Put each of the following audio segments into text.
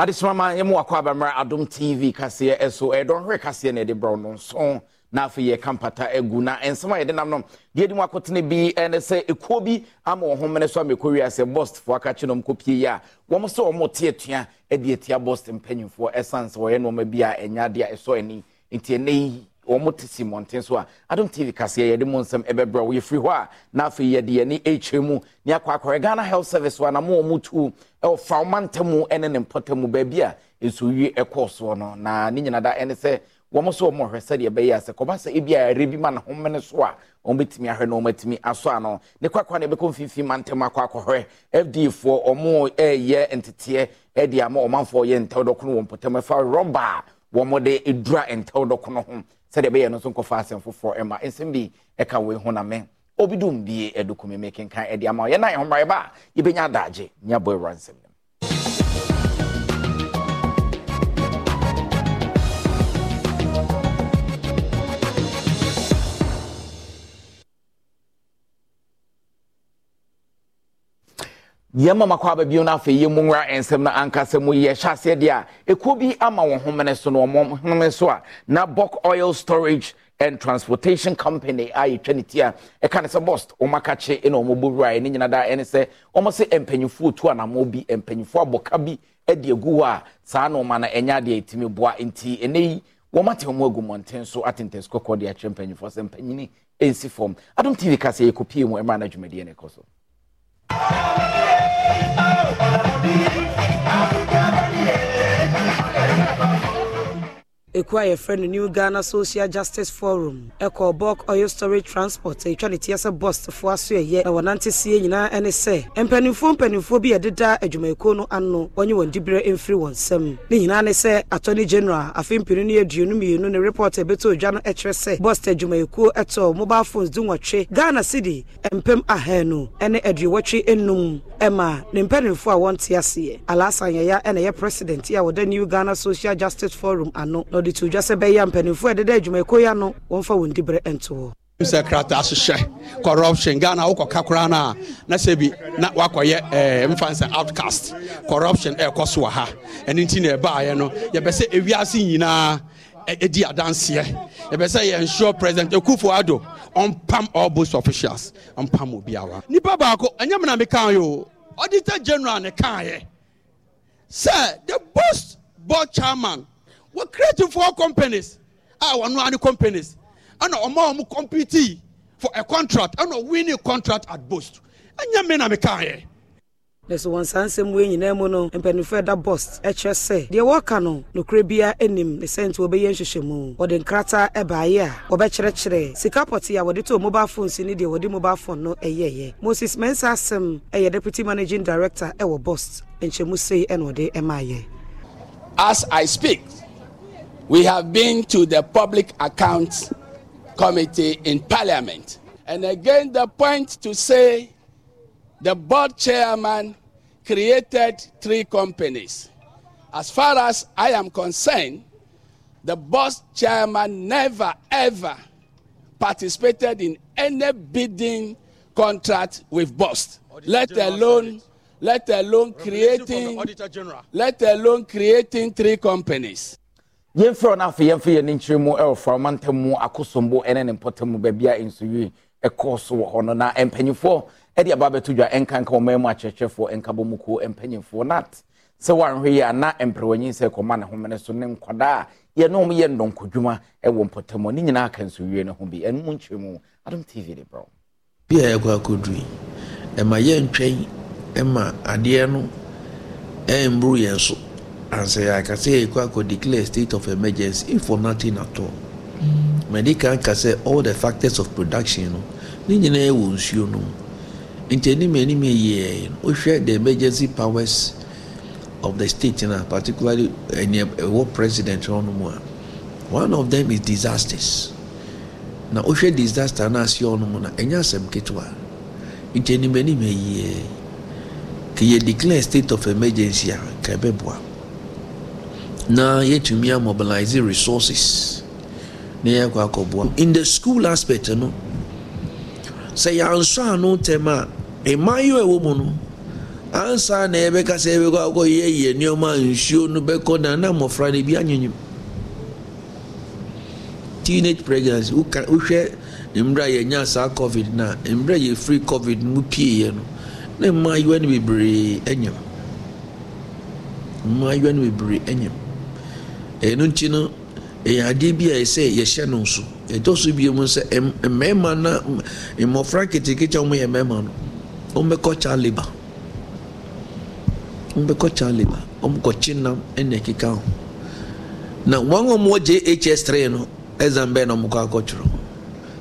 adesomama yɛmu wakɔ abammerɛ adom tv kaseɛ ɛso ɛdɔnhwere kaseɛ na yɛde brɛ no nson na afei yɛka mpata agu na nsɛm a yɛde nam no deɛ di mu akɔtene bi ɛne sɛ ekuo bi ama wɔn ho mene so ama ekɔ wiase bɔst fo aka kye nom kɔpie yi a wɔn sɛ wɔn te atua ɛde atia bɔst mpanyinfoɔ ɛsan sɛ wɔyɛ nneɛma bi a ɛnya adeɛ ɛsɔ ani nti ɛnɛ yi wɔn te si mmɔnten so a adom tv kaseɛ yɛde mu nsɛm ɛbɛbrɛ wɔyɛ firi hɔ a na afei yɛde yɛne ɛkyerɛ mu. Ne akɔ akɔrɛ ghana health service wa na mo wɔn tu ɛwɔ fawoma ntamu ɛne ne mpɔtamu baabi a nsuwie ɛkɔɔ soɔ no. Na ne nyina da ɛne sɛ wɔn nso wɔn hwɛ sɛdeɛ ɛbɛyɛ asɛ kɔba sɛ ebi a yɛre bi ma ne ho mene so a wɔn bɛtumi ahwɛ na wɔn atumi asɔ ano. Ne kwakwa na ɛbɛkɔ mfimfini ma ntɛm akɔ akɔhwɛ. Fda foɔ wɔn ɛɛyɛ nteteɛ ɛde ama ɔmanfoɔ yɛ ntɛw dɔkono wɔn mpɔtam. Ɛfa rɔba wɔn de edura ntɛw dɔkono ho sɛdeɛ ɛbɛyɛ no nso nkɔfa asɛm foforɔ ɛma nsɛm bi ɛka wei ho na mɛ obi dum bie ɛdokumi mɛ kenkan ɛde ama yɛn nan ɛhomaa ɛba a yɛbɛnya adagye. Nya bɔ ewura nsɛm no. Yɛma makɔ aba bio no afei yɛmu nwura nsɛm no ankasa mu yɛ hyɛ aseɛ deɛ a ɛkuo bi ama wɔn homene so no ɔmɔ homene so a. Na bok oil storage and transportation company a yɛtwa ne ti a ɛka ne sɛ bost wɔn akakye ɛna wɔn bɔ wura ne nyina da ɛne sɛ wɔn sɛ mpanyinfoɔ tu anamɔ bi mpanyinfoɔ abɔka bi ɛde agu hɔ a saa na wɔn ana ɛnya adeɛ ɛtumi boa nti ɛnɛ yi. Wɔn ate wɔn agu mmɔnten so atentɛn kɔkɔɔ de akyerɛ mpanyinfoɔ sɛ mpanyini ɛnsi fam adom tv kasa yɛ kɔpie mu ɛmɛ anadwumadie ne kɔ so. oh. Ekuo a yɛfrɛ no new ghana social justice forum ɛkɔ bulk oil storage transport ɛtwa ne teɛ sɛ bɔstfoɔ aso ɛyɛ na wɔnante sie nyinaa ɛne sɛ mpanimfoɔ mpanimfoɔ bi yɛdeda adwumayɛkuo no ano wɔnye wɔn diberɛ mfiri wɔn nsam. Ne nyinaa ne sɛ attorney general afei mpinu no yɛ aduonu mmienu ne report a ɛbɛtɔ odwa no ɛkyerɛ sɛ bɔst adwumayɛkuo ɛtɔ mobile phones du nwɔtwe ghana city mpem ahanu ɛne aduowɔtwe enum ɛma ne mpanimfoɔ a wɔnte aseɛ. Alaasan yɛya ɛna ɛyɛ president a wɔda new ghana social justice forum ano na ɔde to dwa sɛ bɛyɛ mpanimfoɔ ɛdeda adwumayɛkuo yi ano wɔmfa wɔn diberɛ nto hɔ sɛ krataa hyehyɛ corruption. Ghana wokɔka koraa no a na sɛ bi na wakɔyɛ eh, mfa sɛ outcast. Corruption ɛɛkɔ so wɔ ha. Ɛno nti na ɛbaeɛ no yɛbɛ sɛ ewiase nyinaa ɛdi adanseɛ yɛbɛ sɛ yɛnsure president ekufo ado. Ɔmpam all both officials. Ɔmpam obiawa nipa baako ɛnyɛ mena mekaa yɛ o auditor general ne kaayɛ sɛ the boss board chairman were creating four companies. A wɔn ano companies. Ɛna ɔmo a ɔmo compete for a contract. Ɛna winning contract at boast ɛnyɛ me na me kan yɛ. na so wɔn saa nsɛm wei nyinaa mu no mpanimfoɔ ɛda bɔst ɛkyerɛ sɛ deɛ wɔka no nokorɛ bia anim ne sɛ nti wɔbɛyɛ nhwehwɛmu wɔde nkrataa ɛbaeɛ a wɔbɛkyerɛkyerɛ sika pɔte a wɔde to mobile phone si ne deɛ wɔde mobile phone no ɛyɛɛyɛ moses mensa asɛm ɛyɛ deputy managing director ɛwɔ bɔst nkyɛmu sei ɛna ɔde ɛmaayɛ as i speak we have been to the public accounts committee in parliament. And again, the point to say the board chairman created three companies. As far as I am concerned, the board chairman never ever participated in any bidding contract with Bost, let alone let alone creating let alone creating three companies. Yɛmfrɛ no afei yɛmfa yɛ ne nkyerɛ mu ɛwɔ faroma ntam mu akosombo ɛne ne mpɔtam mu baabi a nsuwie ɛkɔɔ so wɔ hɔ no. Na mpanyimfoɔ ɛde aba abɛto dwa ɛnka nka ɔman mu akyerɛkyerɛfoɔ ɛnka bɔ mu kuo mpanyimfoɔ nat sɛ woanhwɛ yi a na mprɛwanyin sɛ kɔma ne homene so ne nkwadaa a yɛne ɔm yɛ ndɔnkɔdwuma ɛwɔ mpɔtam ne nyinaa ka nsuwie no ho bi. Ɛno mu mu adom tv de brɛ bi a yɛkɔ akɔduru yi ɛma yɛntwɛn ɛma adeɛ no ɛmboro yɛn so ansɛ yɛaka sɛ yɛkɔ akɔ declare state of emergency if for nothing at all. Mɛde kan ka sɛ all the factors of production no. Ne nyinaa wɔ nsuo no. Nti anim anim no wohwɛ the emergency powers of the state na particularly ɛnea ɛwɔ president hɔ no mu a. One of them is disasters. Na wohwɛ disaster no ase hɔ no mu na ɛnyɛ asɛm ketewa. Nti anim anim yɛ ka yɛ declare state of emergency a ka ɛbɛboa na yɛtumi amobilize resources na yɛkɔ akɔboa. In the school aspect no sɛ yɛansɔ ano ntɛm a mmaayewa ɛwɔ mu no ansa na yɛbɛka sɛ yɛbɛkɔ akɔ yɛyɛ nneɛma a nsuo no bɛkɔ na na mmɔfra no bi anyonyim teenage pregnancy wohwɛ mmerɛ a yɛnya saa covid mmerɛ a yɛfiri covid mu pieeɛ no na mmaayewa no bebree anyam. Mmaayewa no bebree anyam. Ɛno nti no ɛyɛ adeɛ bi a ɛsɛ yɛhyɛ no nso. Ɛtɔ so bio mu sɛ mmarima na mmɔfra ketekete a wɔyɛ mmarima no wɔmbɛkɔ child labour. Wɔmbɛkɔ child labour. Wɔmkɔkye nam ɛna ɛkeka ho. Na wɔn a wɔgye hs3 no exam bɛɛ na wɔkɔ akɔtwerɛ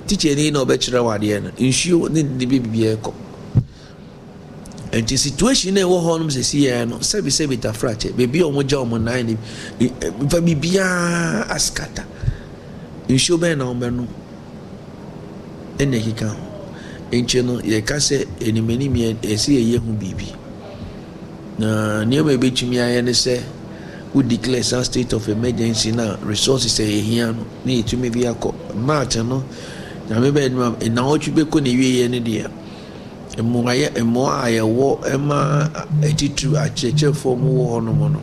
tikya ni na ɔbɛkyerɛ wɔ adeɛ no nsuo ne ne bibiara kɔ. Nti situation na ɛwɔ hɔ nom sɛsi yɛn no sɛbi sɛbi tafrakyɛ beebi a wɔn gya wɔn nan ne nfa biribiara askata nsuo bɛn na wɔn bɛnom ɛna ɛkeka ho. Nkyɛn no yɛka sɛ enimɛnim yɛ ɛsi yɛ yɛ ho biribi. Na nneɛma ebɛtumi ayɛ ne sɛ wo declare some state of emergency na resources a yɛhia no na yɛtumi bi akɔ. March no nyame bɛyɛ no ɛnawɔtwe bɛkɔ ne wieɛ no deɛ mmoayɛ mmoa a yɛwɔ ma atitiri akyerɛkyerɛfoɔ mu wɔ hɔ nom no.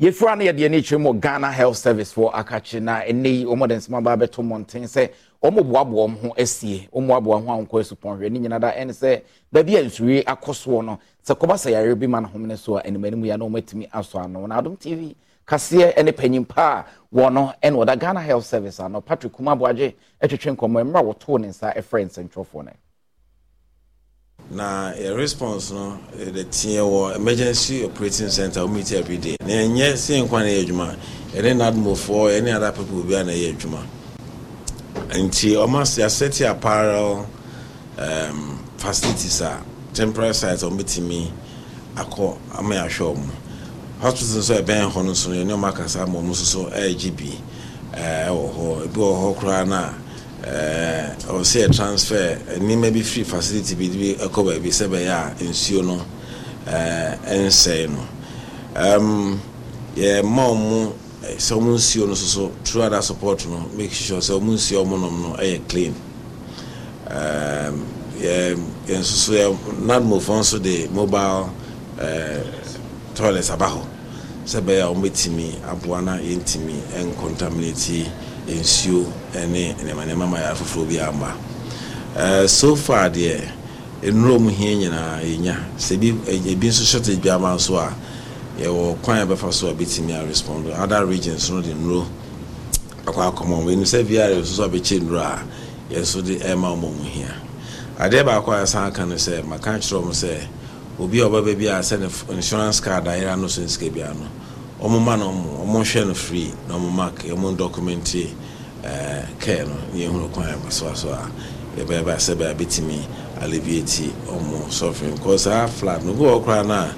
Yɛfura no yɛdeɛ ne kyerɛ mu ghana health service foɔ akakye. Na ɛnɛ yi wɔn de nsɛm aba abɛto mmɔnten sɛ wɔn boaboa wɔn ho asie wɔn boaboa ho a wɔn kɔ asupɔn hwɛ. Ne nyinaa da ɛne sɛ baabi a nsuwie akɔ soɔ no sɛ kɔba sɛ yare bi ma ne hom ne so a anim anim yɛ na wɔn atumi asɔ ano. Na adom tv kaseɛ ne panyin pa a wɔn no ɛna wɔda ghana health service ano. Patrick kumaboagye atwitwe nkɔmɔ mmerɛ a wɔtoo ne nsa ɛfrɛ nsɛntwerɛfoɔ no na yɛ response no yɛde teɛ wɔ emergency operating center wɔn meet every day. Na ɛnyɛ se nkwa na yɛ adwuma yɛne nadmofoɔ yɛne other people bi a na yɛ adwuma nti wɔn ase asɛte apparel um, facilities a temporary site wɔn bɛtumi akɔ ama yɛahwɛ wɔn hospital nso ɛbɛn hɔ no nso yɛne wɔn akasa ama wɔn nso so ɛregye bi ɛwɔ hɔ ebi wɔ hɔ koraa na. Ɔwɔ sɛ yɛ transfer nneɛma bi firi facility bi bi ɛkɔ baabi sɛ bɛyɛ a nsuo no ɛnsɛe no. Yɛ ma wɔn sɛ wɔn nsuo no soso through other support no make sure sɛ wɔn nsuo wɔn nom no ɛyɛ clean. Yɛ yɛn nso so yɛ nadmofo nso de mobile toilet aba hɔ. Sɛ bɛyɛ a wɔn bɛtumi aboa na yɛntumi ncontaminate nsuo ne nneɛma ma yɛ afoforɔ bi ama ɛɛ so far deɛ nnuro mu hia nyinaa yɛnya. Sɛ ebi nso shortage bi ama nso a yɛwɔ kwan a bɛfa so a bɛtumi a respond. Other regions no de nnuro akɔ akɔmɔ wɔn enim sɛ vr nso so a bɛkyɛ nnuro a yɛn nso de ɛma wɔn mu hia. Adeɛ baako a yɛsan aka no sɛ maka kyerɛ wɔn sɛ obi a ɔbɛba bi a sɛ insurance card a yɛrɛ so nsika bi ano wɔn ma no wɔn hwɛ no free na wɔn mark wɔn documente ɛɛ care no yɛn hunu kwan yɛn so aso a yɛbɛyɛ ba sɛ bɛyɛ bɛtumi alleviate wɔn suffering. Kɔ saa flat no bi wɔ koraa no a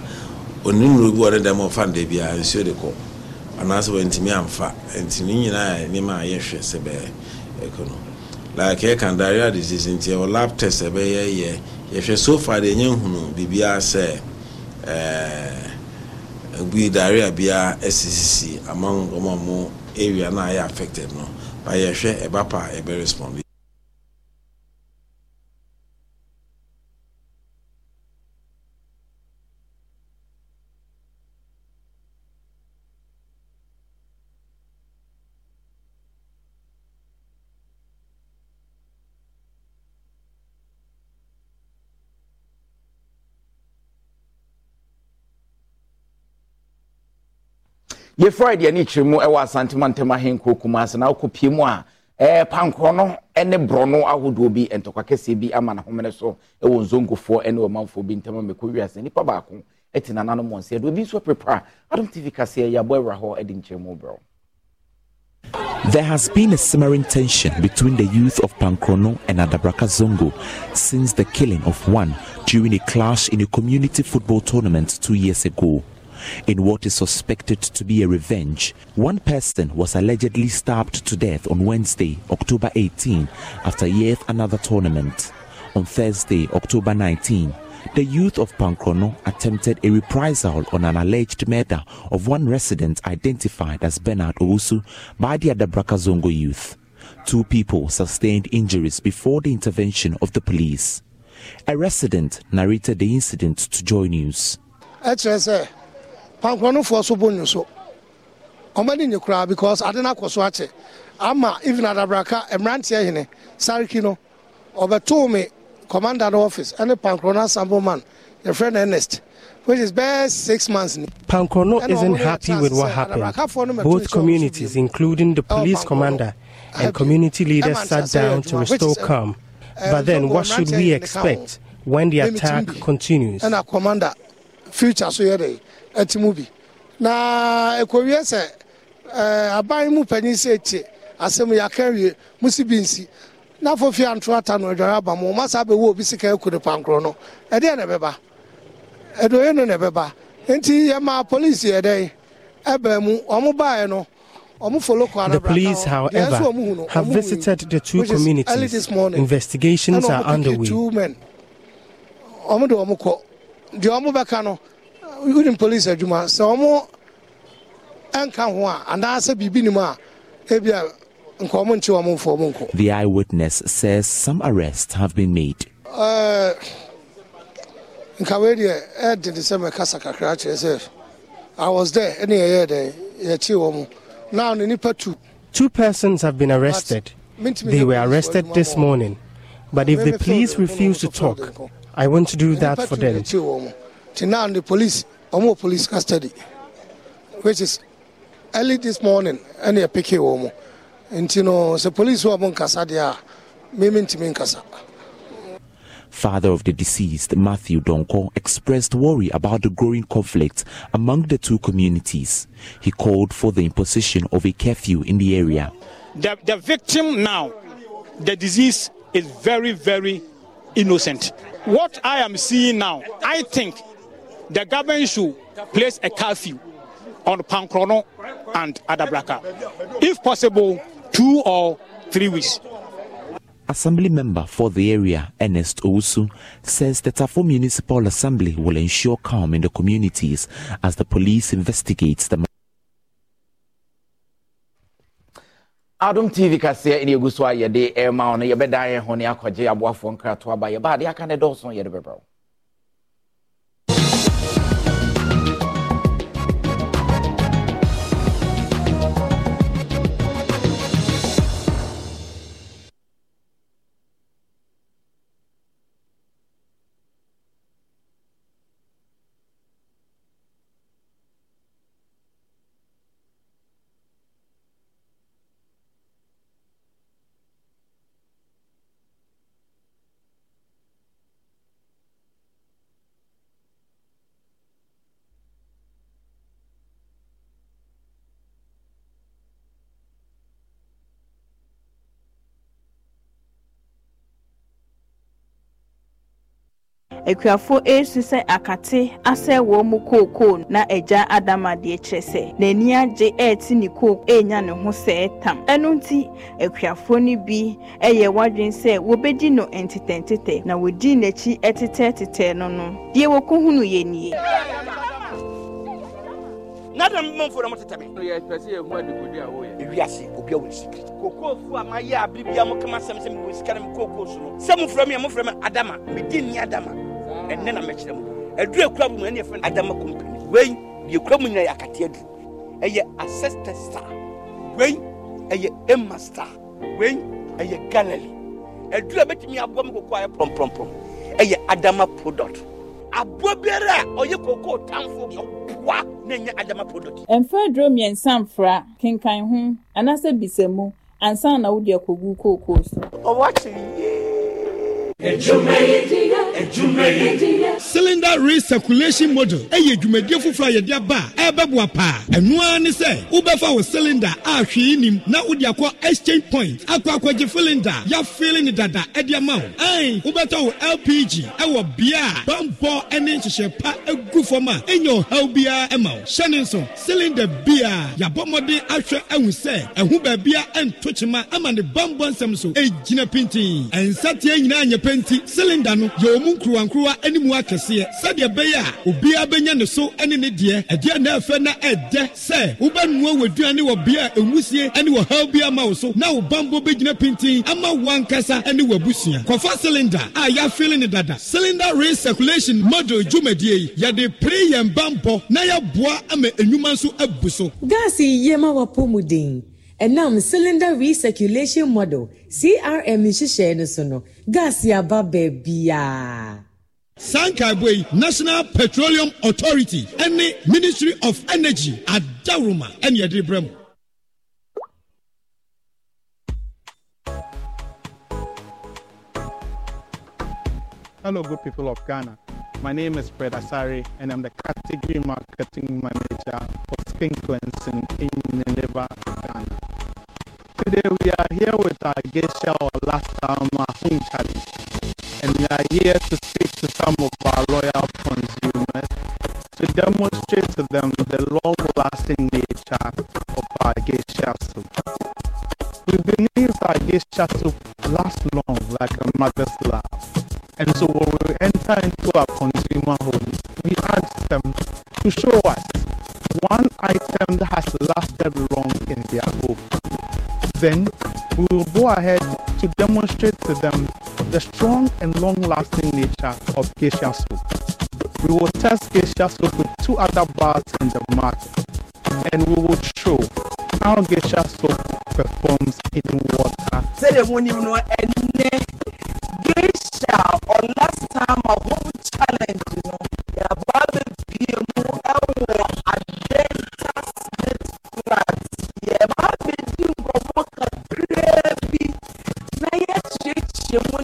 onimuru bi wɔ ne dɛm ɔfa no bi a nsuo de kɔ. Anaasɛ wɔntumi amfa nti ne nyinaa yɛ nneɛma a yɛhwɛ sɛ bɛyɛ ɛkɔ no. Like yɛka diarrhea disease nti ɛwɔ lab test ɛbɛyɛ yɛ yɛhwɛ so far de yɛn hunu biribiara sɛ ɛɛ bi diarrhea biara ɛsisisi among wɔn a wɔn area na ayɛ affected no. by a share, a bapa, a very. Yɛfra deɛ ne kyerɛ mu ɛwɔ asantema kumase na wokɔ pie mu a ɛɛ pankorɔ no bi ntɔkwa bi ama n'ahomene so ɛwɔ nzongofoɔ ne ɔmanfoɔ bi ntɛm mɛkɔ wiase nipa baako te nananom wɔn nsa obi nso apirapira adom tv kaseɛ yɛabɔ awura hɔ de nkyerɛ mu There has been a simmering tension between the youth of Pankrono and Adabraka Zongo since the killing of one during a clash in a community football tournament two years ago. In what is suspected to be a revenge, one person was allegedly stabbed to death on Wednesday, October 18, after yet another tournament. On Thursday, October 19, the youth of Pankrono attempted a reprisal on an alleged murder of one resident identified as Bernard Owusu by the Adabraka Zongo youth. Two people sustained injuries before the intervention of the police. A resident narrated the incident to Joy News. Ɛkyerɛ sɛ pankorɔnofoɔ so bo nwu so. Ɔmani nye koraa because ade no akɔ so akyɛ. Ama even adabraka mmeranteɛ hene sariki no ɔbɛtoo me commander no office ɛne pankorɔ no assemble man yɛfrɛ no ernest which is best six months ni. Pankrono isn't happy with what happened. Both communities, including the police commander and community leaders, sat down to restore calm. Eh, but then, what should we expect when the attack continues? ɛna commander future so ɛte mu bi na ɛkɔwie sɛ eh, aban mu panyin sɛ ɛtie asɛm yɛaka wie mu si bi nsi. Na afɔfi antoro ata no adware aba mu ma saa bɛwɔ obi sika aku ne pankorɔ no. Ɛdeɛ na ɛbɛba? Ɛdoyɛ no na ɛbɛba. Nti yɛma polisi yɛ dɛn? Ɛbɛn mu. Ɔmo baeɛ no The police, however, have visited the two communities. Investigations are underway. Wonim police adwuma sɛ ɔmo ɛnka ho a anaasɛ biribi nim a ebia nka ɔmo nkye ɔmo mfa ɔmo nkɔ The eyewitness says some arrests have been made. Ɛɛ, nka wei deɛ ɛde de sɛ mɛkasa kakra kyerɛ sɛ i was there ɛne yɛyɛ dɛ yɛkyee wɔ mo now ne nipa tu Two persons have been arrested. They were arrested this morning. But if the police refuse to talk, I want to do that for them. Till now, the police, almost police custody, which is early this morning, and they pick you. And you know, the police who are on Casadia, Mimim Timin Casa. Father of the deceased, Matthew Donko, expressed worry about the growing conflict among the two communities. He called for the imposition of a curfew in the area. The, the victim now, the disease is very, very innocent. What I am seeing now, I think the government should place a curfew on Pankrono and Adabraka. If possible, two or three weeks. Assembly member for the area, Ernest Owusu, says the Tafo Municipal Assembly will ensure calm in the communities as the police investigates the adom tv kaseɛ ɛne ɛgu so a yɛde ɛma wo no yɛbɛda yɛn ho ne akɔgye aboafoɔ nkrato aba yɛba ade aka ne dɔɔso yɛde bɛbrɛ wo akuafo esu sɛ akate asɛ wɔn mu kookoo na agya adamadeɛ kyerɛ sɛ n'ani agye ɛɛte ne kook ɛɛnya ne ho sɛɛ tam ɛno nti akuafo no bi ɛyɛ wadwen sɛ wɔbɛdi no ntetɛntetɛ na wɔdi n'akyi ɛtetɛtetɛ no no. Deɛ wɔkɔhunu yɛ nie. Na dɛm mmɔmfo na motete me. Ewiase obi a wɔ secret kokoofo a mayɛ a bere bia mokama sɛm sɛ mewɔ sika no me kookoo so no sɛ mofrɛ me a mofrɛ me adama. Medi nni adama. Ɛnɛ na mɛkyerɛ mu. Aduru akura mu ɛne yɛfrɛ no adama company. Wei deɛ kura mu nyina yɛ akate aduru ɛyɛ ancestor star. Wei ɛyɛ emma star. Wei ɛyɛ gallery aduru a bɛtumi aboa me kokoo ayɛ prɔmprɔmprɔm ɛyɛ adama product. Aboa biara a ɔyɛ kokoo tamfo ɔboa na ɛnyɛ adama product. Mfa duro mmiɛnsa mfra kenkan ho anaasɛ bisa mu ansa na wode akɔgu kookoo so. Ɔwɔ akyere yie cylinder recirculation model. Ɛyɛ dwumadie foforɔ a yɛde aba. A ɛbɛboa paa ɛno ara ne sɛ wobɛfa wo cylinder a hwee nim na wode akɔ exchange point. Akɔ akɔgye cylinder. Yɛafeele ne dada ɛde ama wo. Ɛn wobɛtɔ wo lpg ɛwɔ bea a bambɔ ne nhyehyɛ pa agu fam a ɛnya ɔhaw biara ɛma wo. Hyɛ ne nso cylinder bia. Yɛabɔ mmɔden ahwɛ ahu sɛ ɛho baabia ɛnto kyema ama ne bambɔ nsɛm so ɛgyina pintin ɛnsateɛ nyinaa nyɛ pɛ cylinder no yɛwɔ mu nkuruwankuruwa ne mu akɛseɛ sɛdeɛ ɛbɛyɛ a obiara bɛnya ne so ne ne deɛ ɛdeɛ na ɛfɛ na ɛdɛ sɛ wobɛnoa w'aduane wɔ bea a ɛnwusie ne wɔ haw bi ama wo so na wo bambɔ bɛgyina pintin ama wankasa ne w'abusua kɔfa cylinder a yɛafele ne dada. Cylinder recirculation model dwumadie yi yɛde pere yɛn bambɔ na yɛboa ama enwuma nso abu so. Gaasi yie wapɔ mu den ɛnam cylinder recirculation model crm nhyehyɛe no so no gaasi aba baabiaa saa nkaebo yi national petroleum authority ne ministry of energy adawroma ɛne yɛde brɛ mu Hello, good people of Ghana. My name is Fred Asari, and I'm the category marketing manager for Skin Cleansing in Unilever, Ghana. Today, we are here with our Geisha or last time home challenge, and we are here to speak to some of our loyal consumers to demonstrate to them the long-lasting nature of our Geisha soup. We believe our Geisha soup lasts long like a mother's love. And so when we enter into our consumer homes, we ask them to show us Then we will go ahead to demonstrate to them the strong and long-lasting nature of geisha soup. We will test geisha soup with two other bars in the market, and we will show how geisha soup performs in water. geisha or last time a home challenge no yaba yɛkyerɛkyerɛ mu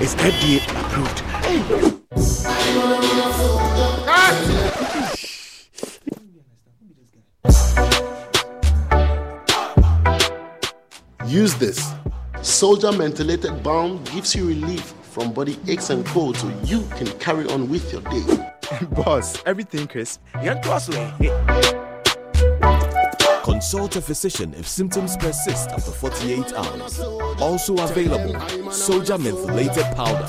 is FDA approved. Use this. Soldier Mentholated Balm gives you relief from body aches and colds so you can carry on with your day. Boss, everything crisp. Get to us, Consult a physician if symptoms persist after 48 hours. Also available, Soldier Mentholated Powder.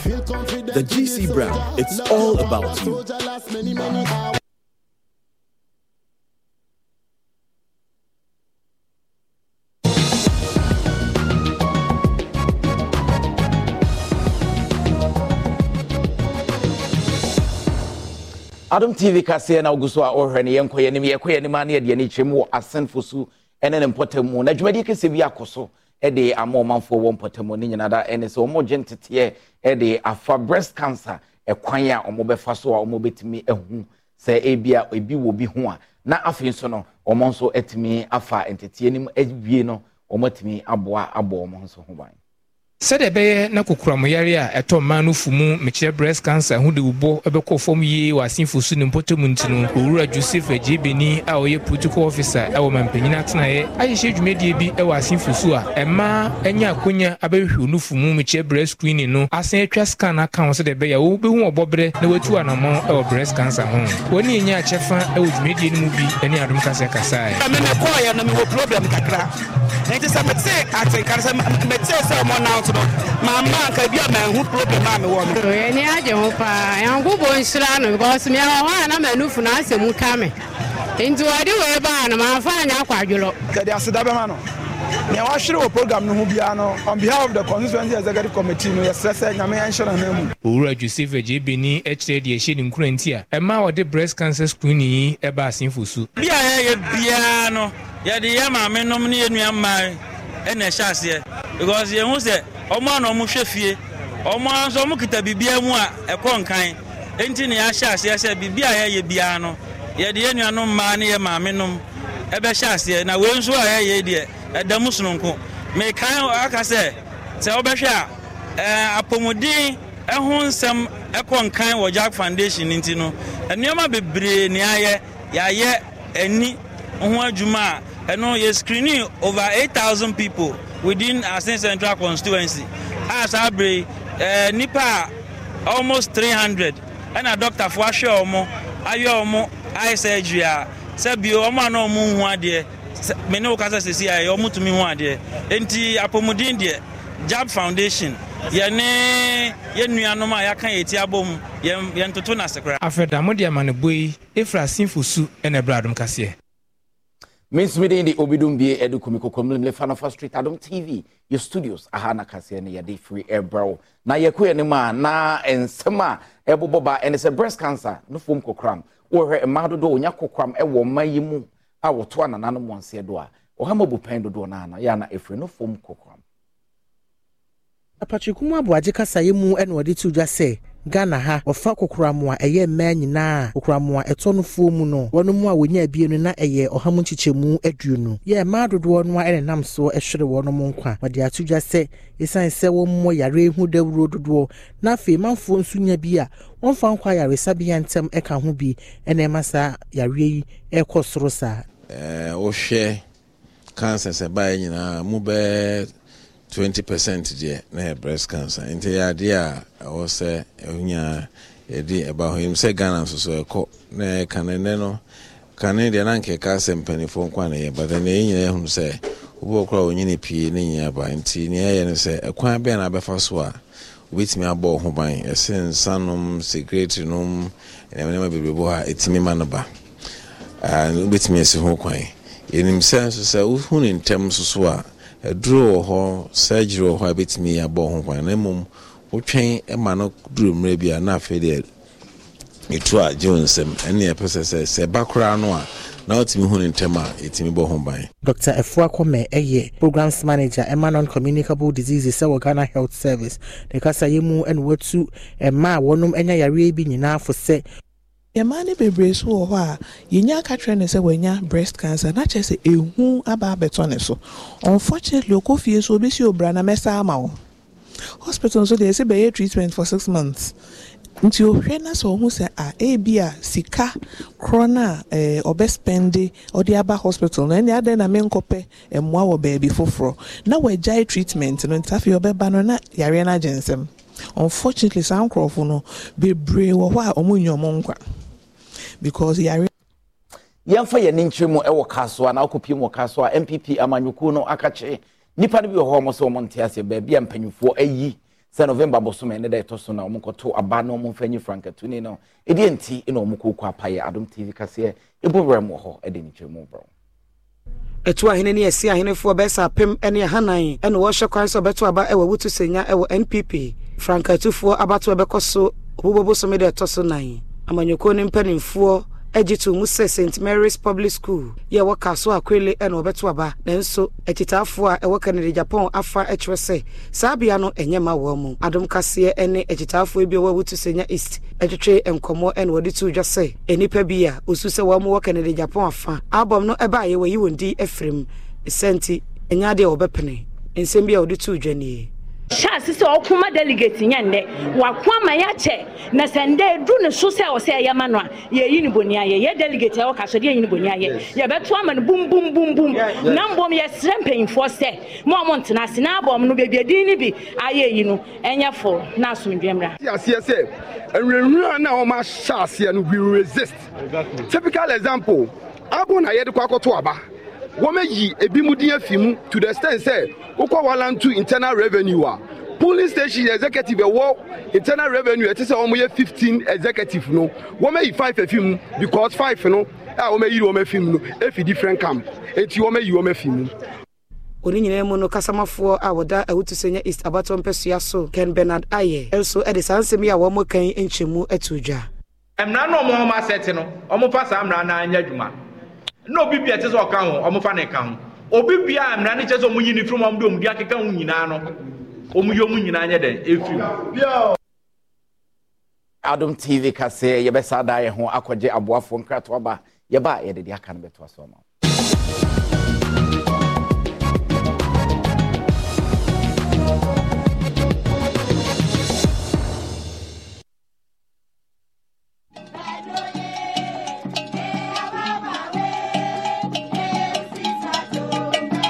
The GC brand, it's all about you. Adom tv kaseɛ na wogu so a wɔhwɛ no yɛnkɔ yɛnim yɛkɔ yɛnim a ne yɛde ani kyerɛ mu wɔ asɛnfo so ɛne ne mpɔtam mu na dwumadie kɛsɛ bi akɔ so de ama ɔmanfoɔ wɔ mpɔtam mu ne nyina da ɛne sɛ ɔmɔgye nteteɛ de afa breast cancer ɛkwan a ɔmɔbɛfa so a ɔmɔbɛtumi ahu sɛ ebia ebi wɔ bi ho a. Na afei nso no ɔmo nso atumi afa nteteɛ no mu awie no ɔmɔtumi aboa abɔ ɔmo nso ho ban sɛdeɛ ɛbɛyɛ na kokoramyare a ɛtɔ mmaa no fu mu mekyerɛ breast cancer ho de wobɔ bɛkɔ fam yie wɔ asenfo so ne mpɔtam nti no owura joseph agyebeni a ɔyɛ protocol officer ɛwɔ mampanyini atenaeɛ ahyehyɛ dwumadie bi ɛwɔ asenfo so a ɛmaa anya akonya abɛhwehwɛ no fu mu mekyerɛ breast screening no asan atwa scan aka sɛdeɛ ɛbɛyɛ a wobɛhu ɔbɔberɛ na watu anammɔn ɛwɔ breast cancer ho. Wɔne ɛnya akyɛfa ɛwɔ dwumadie no mu bi ne adom kasa kasae mekɔɔyɛ no mewɔ problem kakra. Nti sɛ mete atenkare sɛ metee sɛ ɔmɔ now no mama nka bi a manhu problem a mewɔ no ɛni agye ho paa nyankopɔn nhyira no because meɛwɔ hɔ a na manufu no asɛ mu ka me nti wɔde wei baa no mamfa anyɛ akwadworɔ kɛde aseda bɛma no. Nea wahwere wɔ program no ho biara no on behalf of the constituency executive committee no yɛsrɛ sɛ nyame ɛnhyɛ no hana mu. Owura joseph agyebeni kyerɛ deɛ ɛhyɛ ne nkura nti a ɛma wɔde breast cancer screening yi ɛba asenfo so bi a yɛyɛ biara no yɛde yɛ maame nom ne yɛ nua mmaa ɛna ɛhyɛ aseɛ. Because yɛhu sɛ ɔmo a na ɔmo hwɛ fie. Ɔmo nso ɔmo kita biribiara mu a ɛkɔ nkan enti na yɛahyɛ aseɛ sɛ biribi a yɛyɛ biara no yɛde yɛn nuanom mmaa ne yɛ maame nom. Ɛbɛhyɛ aseɛ na wei nso a yɛyɛ deɛ ɛda mu sononko. Mekan aka sɛ sɛ wobɛhwɛ a ɛɛ apɔmuden ɛho nsɛm ɛkɔ nkan wɔ jack foundation nti no. Nneɛma bebree ne ayɛ yɛayɛ ani ho adwuma a ɛno yɛ screening over 8000 people within asin central constituency. A saa bere ɛɛ nipa almost 300 ɛna dɔktafoɔ ahwɛ wɔn ayɛ wɔn eye surgery a sɛbi wɔn a na wɔn adeɛ mene wo kasa a wɔn tumi hu adeɛ nti apɔmuden deɛ jab foundation. Yɛne yɛn nuanom a yɛaka yɛ ti abom yɛn yɛn toto na ase koraa. afɛdamo de amanebɔ yi efra sinfo su ɛna ɛbrɛ kaseɛ. Mensumi den de obidum bie ɛde kumi kɔkɔmlemle fanafa street adom tv yɛ studios aha na kaseɛ no yɛde firi ɛbrɛw na yɛkɔ yɛ mu a na nsɛm a ɛbobɔ ba ɛne sɛ breast cancer no fom kɔkram wɔhwɛ mmaa dodoɔ ɔnya kɔkram ɛwɔ mma yi mu. A wɔto anananom wɔnseɛ do a. Ɔhama bu pɛn dodoɔ no ana yɛ ana ɛfiri no fom kɔkram apatwekumu aboagye kasaeɛ mu ɛna wɔde to dwa sɛ ghana ha wɔfa kokoramu a ɛyɛ mmaa nyinaa. Kokoramu a ɛtɔ no fuo mu no wɔn mu a wɔnya abie no na ɛyɛ ɔha mu nkyekyɛmu aduonu. Yɛ mmaa dodoɔ no a ɛna nam so ɛhwere wɔn mo nkwa. Wɔde ato dwa sɛ esiane sɛ wɔn yare ho dawuro dodoɔ na afei manfoɔ nso nya bi a wɔmfa nkɔ ayaresabea ntɛm ɛka ho bi. Ɛna ɛma saa yare yi ɛkɔ soro saa. ɛɛ wohwɛ cancer sɛ baeɛ nyinaa mu bɛɛ twenty percent deɛ na yɛ breast cancer. Nti yɛ adeɛ a ɛwɔ sɛ ɛhonya yɛde ɛba hɔ yɛm sɛ ghana nso so ɛkɔ. Na yɛ kane nnɛ no kane deɛ na nkɛka sɛ mpanimfoɔ nkwa na yɛ bata na yɛn nyinaa sɛ wobɔ koraa onyini pii ne nyinaa ba nti nea ɛyɛ no sɛ ɛkwan bɛɛ na abɛfa so a wobɛtumi abɔ ho ban. Ɛsɛ nsa security nom nneɛma nneɛma bebree bɔ hɔ a ɛtumi ma no ba. Wobɛtumi asi ho kwan. Yɛnim sɛ nso sɛ wohu ne ntɛm nso so a aduro wɔ hɔ surgery wɔ hɔ a bɛtumi abɔ ho kwan. Na mmom wotwɛn ma no duro mmerɛ bi a na afei deɛ ɛtu a gye wo nsɛm. Ɛne ɛpɛ sɛ sɛ sɛ ɛba koraa no a na wotumi hu ne ntɛm a ɛtumi bɔ ho ban. Dr efua kɔmɛ ɛyɛ programs manager ɛma non communicable diseases sɛ wɔ ghana health service. Ne kasa yɛ mu ɛna watu ɛma a wɔnom anya yareɛ bi nyinaa fo sɛ mmaa no bebree so wɔ hɔ a yɛnya aka kyerɛ no sɛ wanya breast cancer na kyerɛ sɛ ehu aba abɛtɔ ne so. Unfortunately okɔ fie so obi si obra na mɛsa ama wo. Hospital nso deɛ ɛsɛ bɛyɛ treatment for six months. Nti ohwɛ na sɛ ɔho sɛ a ebi a sika korɔ no a ɛɛ ɔbɛspɛnde ɔde aba hospital no ɛne adan na menkɔpɛ mmoa wɔ baabi foforɔ. Na wɔagyae treatment no nti afei ɔbɛba no na yareɛ no agye nsɛm. Unfortunately saa nkurɔfo no bebree wɔ hɔ a ɔmo nya ɔmo nkwa. Because yare. yɛmfa yɛn ne nkyerɛ mu wɔ kasoa na wokɔpie mu wɔ kasoa npp amanyɔkuo no aka kyerɛ nnipa no bi wɔ hɔ ɔmo sɛ ɔmo nte aseɛ. Baabi a mpanyinfoɔ ayi sɛ november bɔsome ne da ɛtɔ so na ɔmo kɔto aba na ɔmo mfa nyi frankatuni no. Ɛdeɛ nti na ɔmo kɔkɔ apayɛ adom tv kaseɛ. Ɛbɔ werɛ mu wɔ hɔ ɛde ne nkyerɛ mu brɛ ɛto ahene ne yɛsi ahenefoɔ bɛsɛ apem ne ahanan ɛna wɔhyɛ kwan sɛ ɔbɛto aba ɛwɔ wotu senya ɛwɔ npp frankatufoɔ abato ɛbɛkɔ so ɔbobɔ bosome da ɛtɔ so nan amanyɔkuo ne mpanimfoɔ agye to mu sɛ st mary's public school. Yɛ ɛwɔ kaso akwele ɛna ɔbɛto aba. Nanso akyitaafoɔ a ɛwɔ canada japan afa kyerɛ sɛ saa bea no ɛnyɛ ma wɔn mu. Adom kaseɛ ne akyitaafoɔ bi a wɔwɔ wotu senya east ɛtwetwe nkɔmmɔ ɛna wɔde to dwa sɛ nnipa bi a osu sɛ wɔn wɔ canada japan afa album no ɛbaa yɛ wɔyi wɔn di afirim sɛnti ɛnyɛ adeɛ a wɔbɛpene. Nsɛm bi a wɔde to dwa nie hyɛ ase sɛ ɔkoma delegate nyɛ nnɛ wako ama yɛakyɛ na sɛ ndɛ edu ne so sɛ ɔsɛ ɛyɛ ma no a yɛyi ne boni ayɛ yɛ delegate a ɛwɔ kaso deɛ yɛyi ne boni ayɛ yɛbɛto ama no bum bum bum bum. Na mbom yɛsrɛ mpanyinfoɔ sɛ mo a mo ntena ase na abɔm no beebi edin ne bi. Ayɛ yi no ɛnyɛ fo na asomdwe mmra. aseɛ sɛ nwurawura na wɔn ahyɛ aseɛ no we resist. Typical example. Abo na yɛde kɔ akɔto aba wɔmɛyi ebi mu din afi mu to the extent sɛ wokɔ walanto internal revenue a polling station executive ɛwɔ internal revenue ɛte sɛ wɔn yɛ fifteen executive no wɔmɛyi five afi mu because five no a wɔmɛyi wɔn afi mu no efi different camp eti wɔmɛyi wɔn afi mu. oni nyinaa mu no kasamafoɔ a wɔda awutu sɛnya east abatɔ mpɛsua so ken bernard ayɛ nso de saa nsɛm yi a wɔn kan nkyɛmu ato dwa. mmara no ɔmo ɔmo asɛte no ɔmo fa saa mmara no anya adwuma na obi bia te sɛ ɔka ho ɔmo fa ne ka ho. Obi bia mmara no kyɛ sɛ ɔmo yi ne firim ɔmo de ɔmo di akeka ho nyinaa no ɔmu yɛ ɔmu nyinaa nyɛ dɛn? Ɛfiri mu. Adom tv kaseɛ yɛbɛsa da yɛ ho akɔgye aboafoɔ nkratoa ba. Yɛba a yɛde de aka no bɛtoa so ama.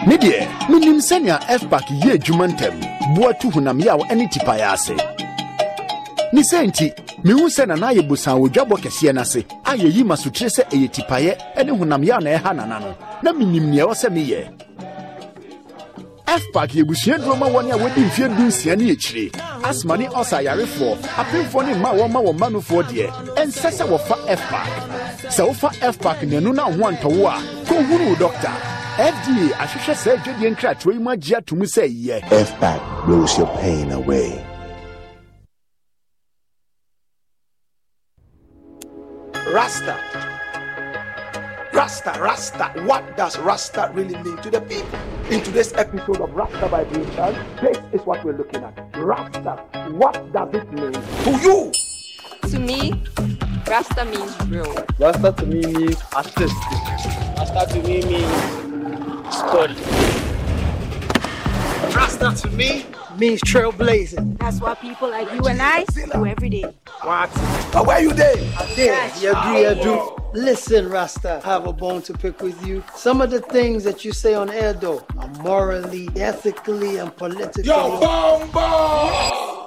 Ne deɛ menim sɛnea fpak yɛ adwuma ntɛm boa tu honam yaw ne tipaeɛ ase. Ne sɛ nti mehu sɛ nana ayɛ bosan wɔ dwabɔ kɛseɛ no ase a yɛyi ma sotire sɛ ɛyɛ tipaeɛ ne honam yaw na ɛha nana no na menim nea ɛwɔ sɛ meyɛ. Fpak yɛ abusua duro ma wɔne a wɔdi mfeɛ du nsia ne akyire. Asma ne ɔsa ayarefoɔ apemfoɔ ne mma a wɔma wɔn manofoɔ deɛ ɛnsɛ sɛ wɔfa fpak sɛ wofa fpak nanu no ho antɔwo a kɔhunu wo dɔkta fda ahwehwɛ saa adwadeɛ nkratoɔ yi mu agye ato mu sɛ yɛ FPAC blows your pain away. Rasta. Rasta, Rasta. What does Rasta really mean to the people? In today's episode of Rasta by Vibration, this is what we're looking at. Rasta. What does it mean to you? To me, Rasta means real. Rasta to me means artistic. Rasta to me means study. Rasta to me means trailblazing. That's why people like you and I do every day. What? But where you there? Yeah, you agree, I do. Listen, Rasta, I have a bone to pick with you. Some of the things that you say on air, though, are morally, ethically, and politically. Yo, bomba!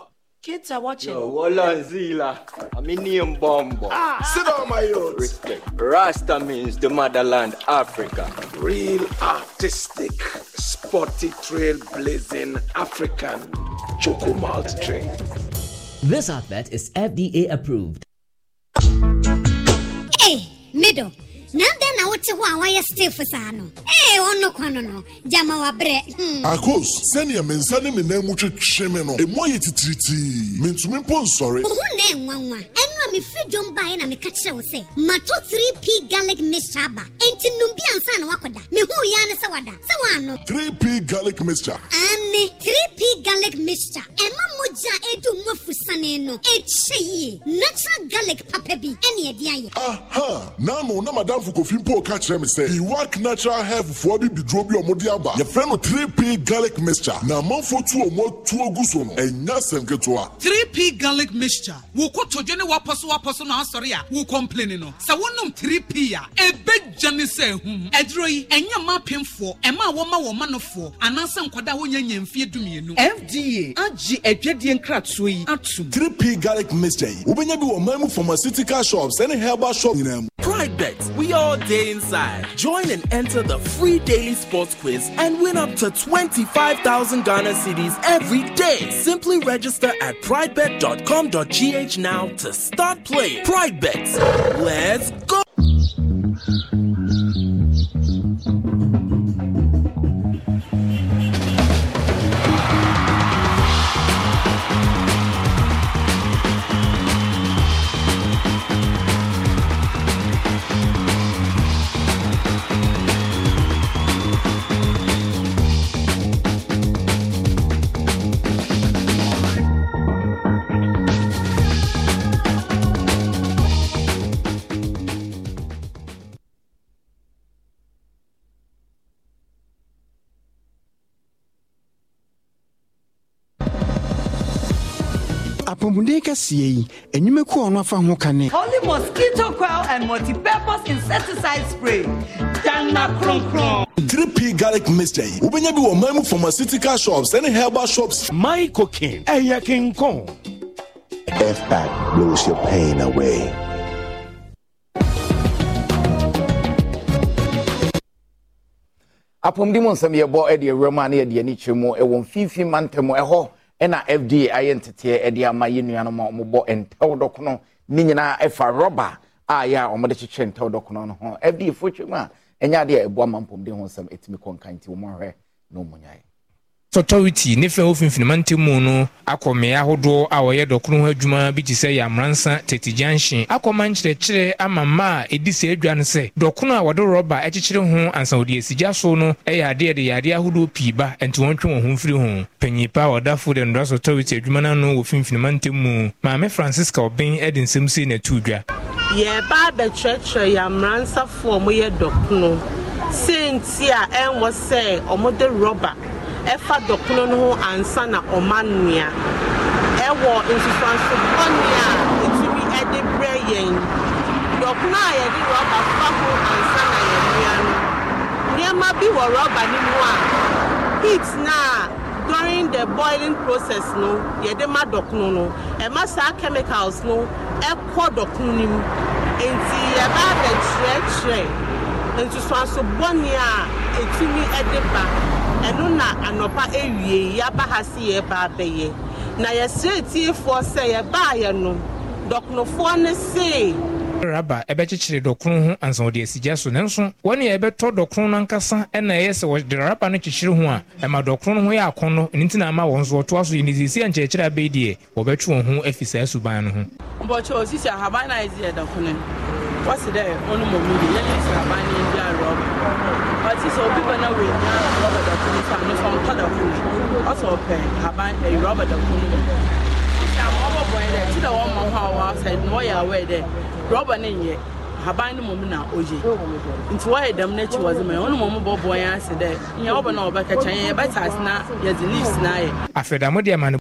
Kids are watching. Yo, Walla Zila. I'm Indian Bombo. Ah. Sit down, my youth. Respect. Rasta means the motherland, Africa. Real artistic, sporty, trailblazing African choco malt drink. This advert is FDA approved. Hey, middle. Na dɛn na wote hɔ a woayɛ stiff saa no ee ɔno kwa no no gyama wabrɛ akos sɛnea me nsa ne me nan mu twetwe me no. Ɛmu ayɛ titiritii mentumi mpo nsɔre wo ho na ɛnwanwa ɛno a mefiri dwom baeɛ na meka kyerɛ wo sɛ mato 3p garlic mixture. Aba enti nom bi ansa na woakɔda mehuu yɛa ne sɛ wada sɛ woano 3p garlic mixture. Ane 3p garlic mixture. Ɛma mogya a ɛdu mu afusane no ɛkyɛ yie natural garlic papa bi ɛne ɛde ayɛ aha naano na madamfo kofi mpo ka kyerɛ me sɛ iwak natural hair fofoɔ bi biduro bi a ɔmode aba yɛfrɛ no 3p garlic mixture. Na amanfoɔ tu ɔmo atu agu so no ɛnya sɛm ketewa 3p garlic mixture. Wo kotodwe ne wapɔ so wapɔ so na asɔre a wo complain no sɛ wonom 3p a ɛbɛgya ne sɛ ahum ɛduro yi ɛnyɛ ma apemfoɔ ɛma wɔma wɔn manofoɔ anaasɛ nkwadaa wonya nya mfeɛ dumienu fda agye adwadeɛ nkratoɔ yi atom 3p garlic mixture yi wobɛnya bi wɔ man mu pharmaceutical shops ɛne herbal shop. Nyinaa mu Pride Bet, we all day inside. Join and enter the free daily sports quiz and win up to 25,000 Ghana cedis every day. Simply register at pridebet.com.gh now to start playing. Pride Bet, let's kɛseɛ yi enyimeku a ɔno afa ho kane Holy mosquito coil and multi-purpose insecticide spray. Dana kron kron. 3p garlic mixture yi wobɛnya bi wɔ man mu pharmaceutical shops ɛne herbal shops my cooking ɛyɛ kinkɔn FPAC blows your pain away. apɔmuden mu nsɛm yɛbɔ de awura mu a ne yɛde ani kyerɛ mu ɛwɔ mfimfini mantam ɛhɔ ɛna fda ayɛ nteteɛ de ama yɛ nuanom a wɔbɔ ntɛw dɔkono ne nyinaa ɛfa rɔba a yɛ a wɔde kyekyere ntɛw dɔkono no ho fda fo twɛ mu a ɛnyɛ adeɛ a ɛboa ma mpɔmuden ho nsɛm ɛtumi kɔ nti wɔn na wɔn. Authority ne fɛn ofimfini mantam mu no akɔ mmea ahodoɔ a wɔyɛ dɔkono ho adwuma bi te sɛ yɛamransa tete junction. Akɔma nkyerɛkyerɛ ama mma a ɛdi sɛ adwa no sɛ dɔkono a wɔde rɔba akyekyere ho ansa wɔde asigya so no ɛyɛ adeɛ de yadeɛ ahodoɔ pii ba ɛnti wɔntwe wɔn ho mfiri ho. Panyin pa a wɔdafo de ndras authority adwuma no wɔ fimfini mantam mu maame francisca ɔben de nsɛm sei na ɛto dwa. Yɛba abɛkyerɛkyerɛ yɛamransafoɔ a wɔyɛ dɔkono senti a ɛnwɔ sɛ ɛfa dɔkono no ho ansa na ɔma nnua ɛwɔ nsusuanso bɔne a ɛtumi ɛde brɛ yɛn. Dɔkono a yɛde rɔba fa ho ansa na yɛnnua no nneɛma bi wɔ rɔba no mu a heat na during the boiling process no yɛde ma dɔkono no. Ɛma saa chemicals no ɛkɔ dɔkono no mu. Nti yɛba abɛkyerɛkyerɛ nsusuanso bɔne a ɛtumi ɛde ba. Ɛno na anɔpa ewie yaba ha si yɛba abɛyɛ. Na yɛsrɛ tiefoɔ sɛ yɛbaayɛ no dɔkonofoɔ ne see raba ɛbɛkyekyere dɔkono ho ansa wɔde asigya so. Nanso wɔne ɛbɛtɔ dɔkono no ankasa ɛna ɛyɛ sɛ wɔde raba no kyekyere ho a ɛma dɔkono no ho yɛ akɔnnɔ ɛno nti na ama wɔn so wɔtoa so yɛne siesie ankyerɛkyerɛ abɛyi deɛ wɔbɛtwe wɔn ho afi saa suban no ho. Mbɔkyɛ osisi ahaban na ɛdi ɛdɔkono wɔsi dɛ ɔno mɔ mi de yɛne si ahaban no bi arɔba ɔti sɛ obi na wɔ enya rɔba dɔkono so a no so ɔntɔ dɔkono ɔsɛ ɔpɛ ahaban ɛyi rɔba dɔkono mu ɔbɔbɔ yɛ dɛ ti dɛ wɔn ma ho a wɔn asɛ na wɔyɛ awɛ dɛ rɔba ne nyɛ haban no mɔmu na oye nti wɔyɛ dɛm n'akyi wɔ dze ma ɔno mɔmu bɔbɔ yɛn ase dɛ nyɛ ɔbɛ na ɔbɛka kyɛn yɛ yɛbɛta ase na yɛdze leaves na ayɛ. afɛdamo deɛ ma no.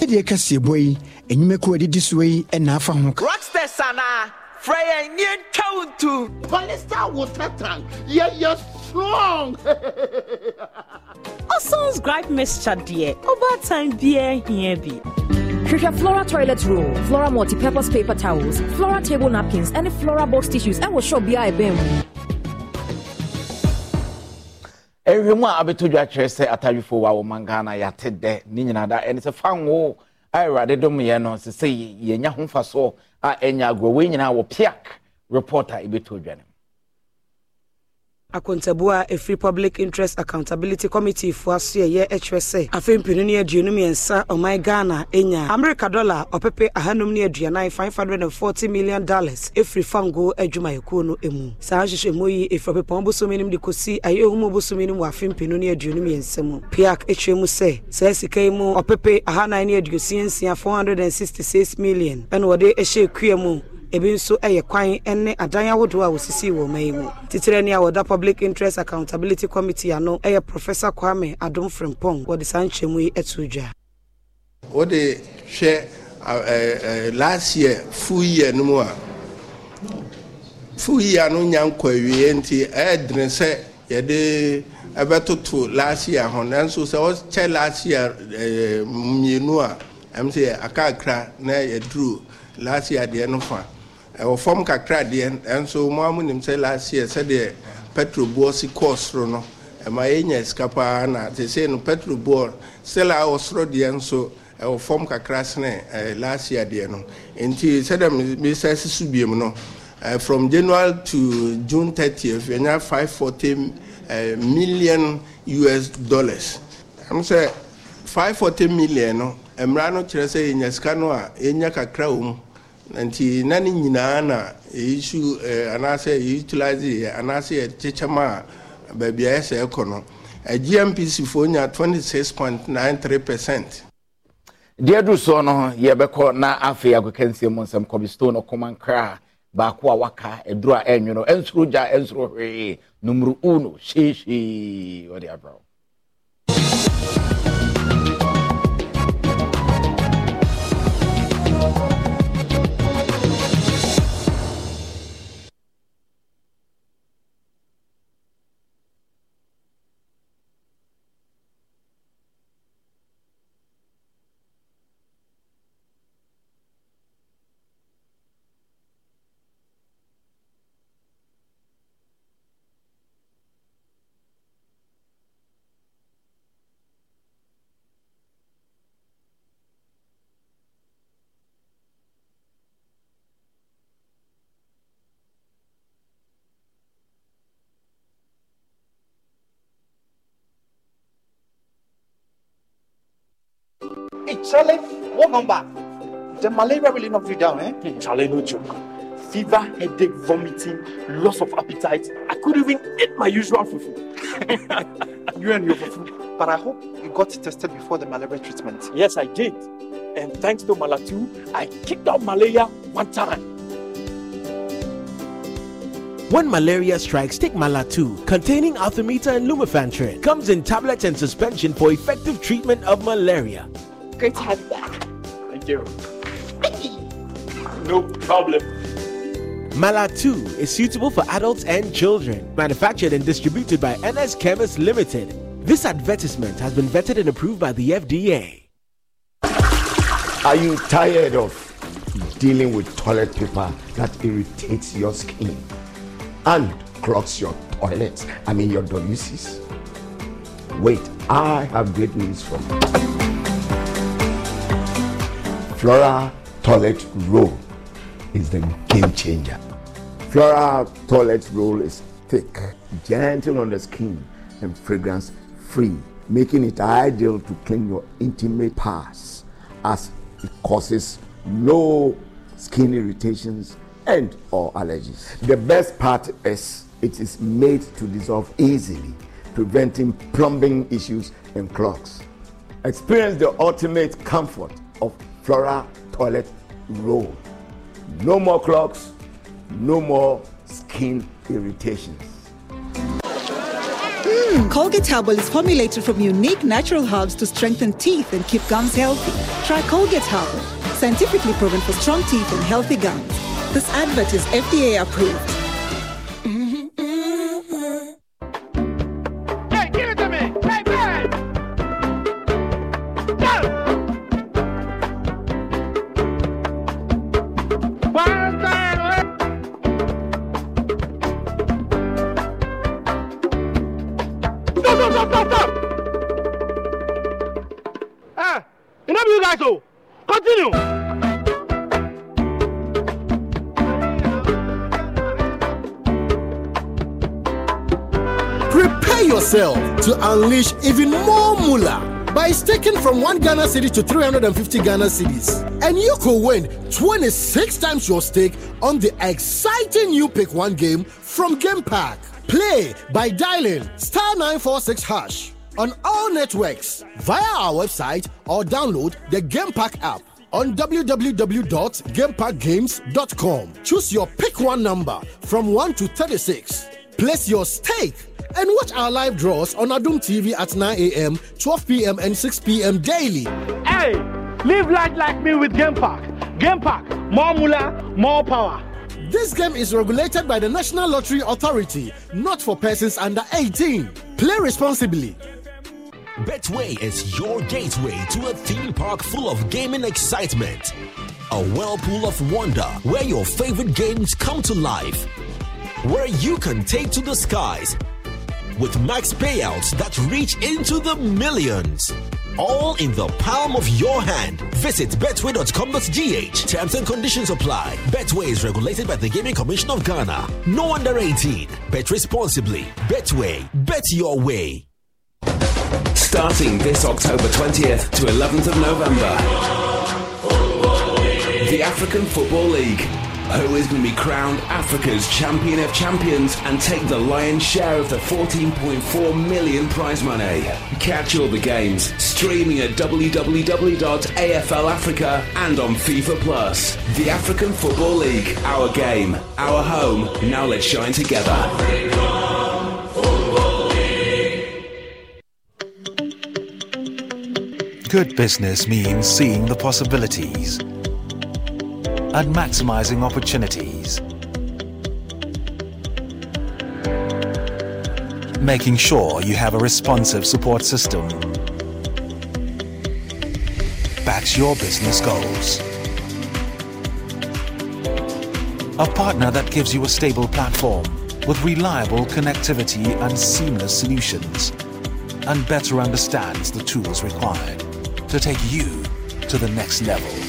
ɛdeɛ kɛseɛ bɔ yi enyimako a ɛdidi soɔ yi ɛna afa ho. rockstars ana frɛ yɛn nie ntwa wo ntu. polista water tank yɛyɛ strong. Oson's gripe mixture deɛ ɔbaatan biara hia bi. hwehwɛ flora toilet roll flora multi-purpose paper towels flora table napkins and flora box tissues ɛwɔ shop bi a ɛbɛn mu ɛhwɛ mu a abɛto dwa kyerɛ sɛ atadwefoɔ wɔ wɔma ghana yɛate dɛ ne nyinaa da ɛne sɛ fa ngo a awurade dom yɛ no sɛ sɛ yɛnya ho mfasoɔ a ɛnya agorɔ. Wei nyinaa wɔ piak report a ɛbɛto dwa no akontabu a ɛfiri public interest accountability committee fo aso ɛyɛ ɛkyerɛ sɛ afei mpinu ne aduonu mmiɛnsa ɔman ghana enya. America dollar ɔpepe ahanum ne aduanan five hundred and forty million dollars ɛfiri fango adwumayɛkuo no emu. Saa nhyehyɛmu yi ɛfiri ɔpepɔn bosomi nim de kɔsi ayɛ ohun bosomi nim wɔ afei mpinu ne aduonu mmiɛnsa mu. Piak ɛkyerɛ mu sɛ saa sika yi mu ɔpepe ahanan ne aduosia nsia four hundred and sixty six million. Ɛna wɔde ɛhyɛ kua mu ebi nso yɛ kwan ne adan ahodoɔ a wɔsisi wɔ ɔman yi mu. Titire ni a wɔda public interest accountability committee ano yɛ professor kwame adom frimpong wɔde saa nkyɛnmu yi to dwa. wode hwɛ last year full year no mu a full year no nya nkɔ awie nti ɛyɛ dene sɛ yɛde ɛbɛtoto last year ho. Nanso sɛ wɔkyɛ last year mmienu a ɛm sɛ akakra na yɛduru last year deɛ no fa ɛwɔ fam kakra deɛ nso mo amu nim sɛ last year sɛdeɛ petrol boɔ si kɔɔ soro no ɛma yɛnya sika paa na te sɛ no petrol boɔ still a ɛwɔ soro deɛ nso ɛwɔ fam kakra sene ɛɛ last year deɛ no. Nti sɛdeɛ mbisa sisu biem no ɛɛ from january to june thirtieth yɛnya five forty ɛɛ million us dollars. Ɛm sɛ five forty million no mmara no kyerɛ sɛ yɛnya sika no a yɛnya kakra wɔ mu nti na ne nyinaa na yɛyisu ɛɛ anaasɛ yɛutilize yɛ anaasɛ yɛkyekyɛ mu a baabi a yɛsɛ ɛkɔ no gmpc foɔ nya twenty six point nine three percent. deɛ du soɔ no yɛbɛkɔ na afei akɔkansie mu nsɛm kɔbi stone ɔkɔma nkra baako a waka aduru a ɛnwono ɛnsoro gya ɛnsoro hwee numuru uno hyeehwee wɔde abrɛw what number? The malaria really knocked you down, eh? Charlie, no joke. Fever, headache, vomiting, loss of appetite. I couldn't even eat my usual fufu. you and your fufu. But I hope you got tested before the malaria treatment. Yes, I did. And thanks to Malatu, I kicked out malaria one time. When malaria strikes, take Malatu, containing Artemether and Lumefantrine. Comes in tablets and suspension for effective treatment of malaria. Great to have you back. Thank you. no problem. Malatu is suitable for adults and children. Manufactured and distributed by NS Chemist Limited. This advertisement has been vetted and approved by the FDA. Are you tired of dealing with toilet paper that irritates your skin and clogs your toilets? I mean, your WCs? Wait, I have great news for you. Flora Toilet Roll is the game changer. Flora Toilet Roll is thick, gentle on the skin, and fragrance free, making it ideal to clean your intimate parts as it causes no skin irritations and or allergies. The best part is it is made to dissolve easily, preventing plumbing issues and clogs. Experience the ultimate comfort of Flora Toilet Roll. No more clogs, no more skin irritations. Mm, Colgate Herbal is formulated from unique natural herbs to strengthen teeth and keep gums healthy. Try Colgate Herbal, scientifically proven for strong teeth and healthy gums. This advert is FDA approved. To unleash even more moolah by staking from 1 Ghana cedi to 350 Ghana cedis. And you could win 26 times your stake on the exciting new Pick 1 game from Game Pack. Play by dialing star 946 hash on all networks via our website or download the Game Pack app on www.gamepackgames.com. Choose your pick one number from 1 to 36. Place your stake and watch our live draws on Adom TV at 9 a.m., 12 p.m., and 6 p.m. daily. Hey, live life like me with Game Pack. Game Pack, more moolah, more power. This game is regulated by the National Lottery Authority, not for persons under 18. Play responsibly. Betway is your gateway to a theme park full of gaming excitement. A whirlpool of wonder where your favorite games come to life. Where you can take to the skies with max payouts that reach into the millions. All in the palm of your hand. Visit betway.com.gh. Terms and conditions apply. Betway is regulated by the Gaming Commission of Ghana. No under 18. Bet responsibly. Betway. Bet your way. Starting this October 20th to 11th of November, the African Football League. Who is going to be crowned Africa's champion of champions and take the lion's share of the 14.4 million prize money? Catch all the games streaming at www.AFL Africa and on FIFA Plus. The African Football League, our game, our home. Now let's shine together. Good business means seeing the possibilities and maximizing opportunities. Making sure you have a responsive support system backs your business goals. A partner that gives you a stable platform with reliable connectivity and seamless solutions and better understands the tools required to take you to the next level.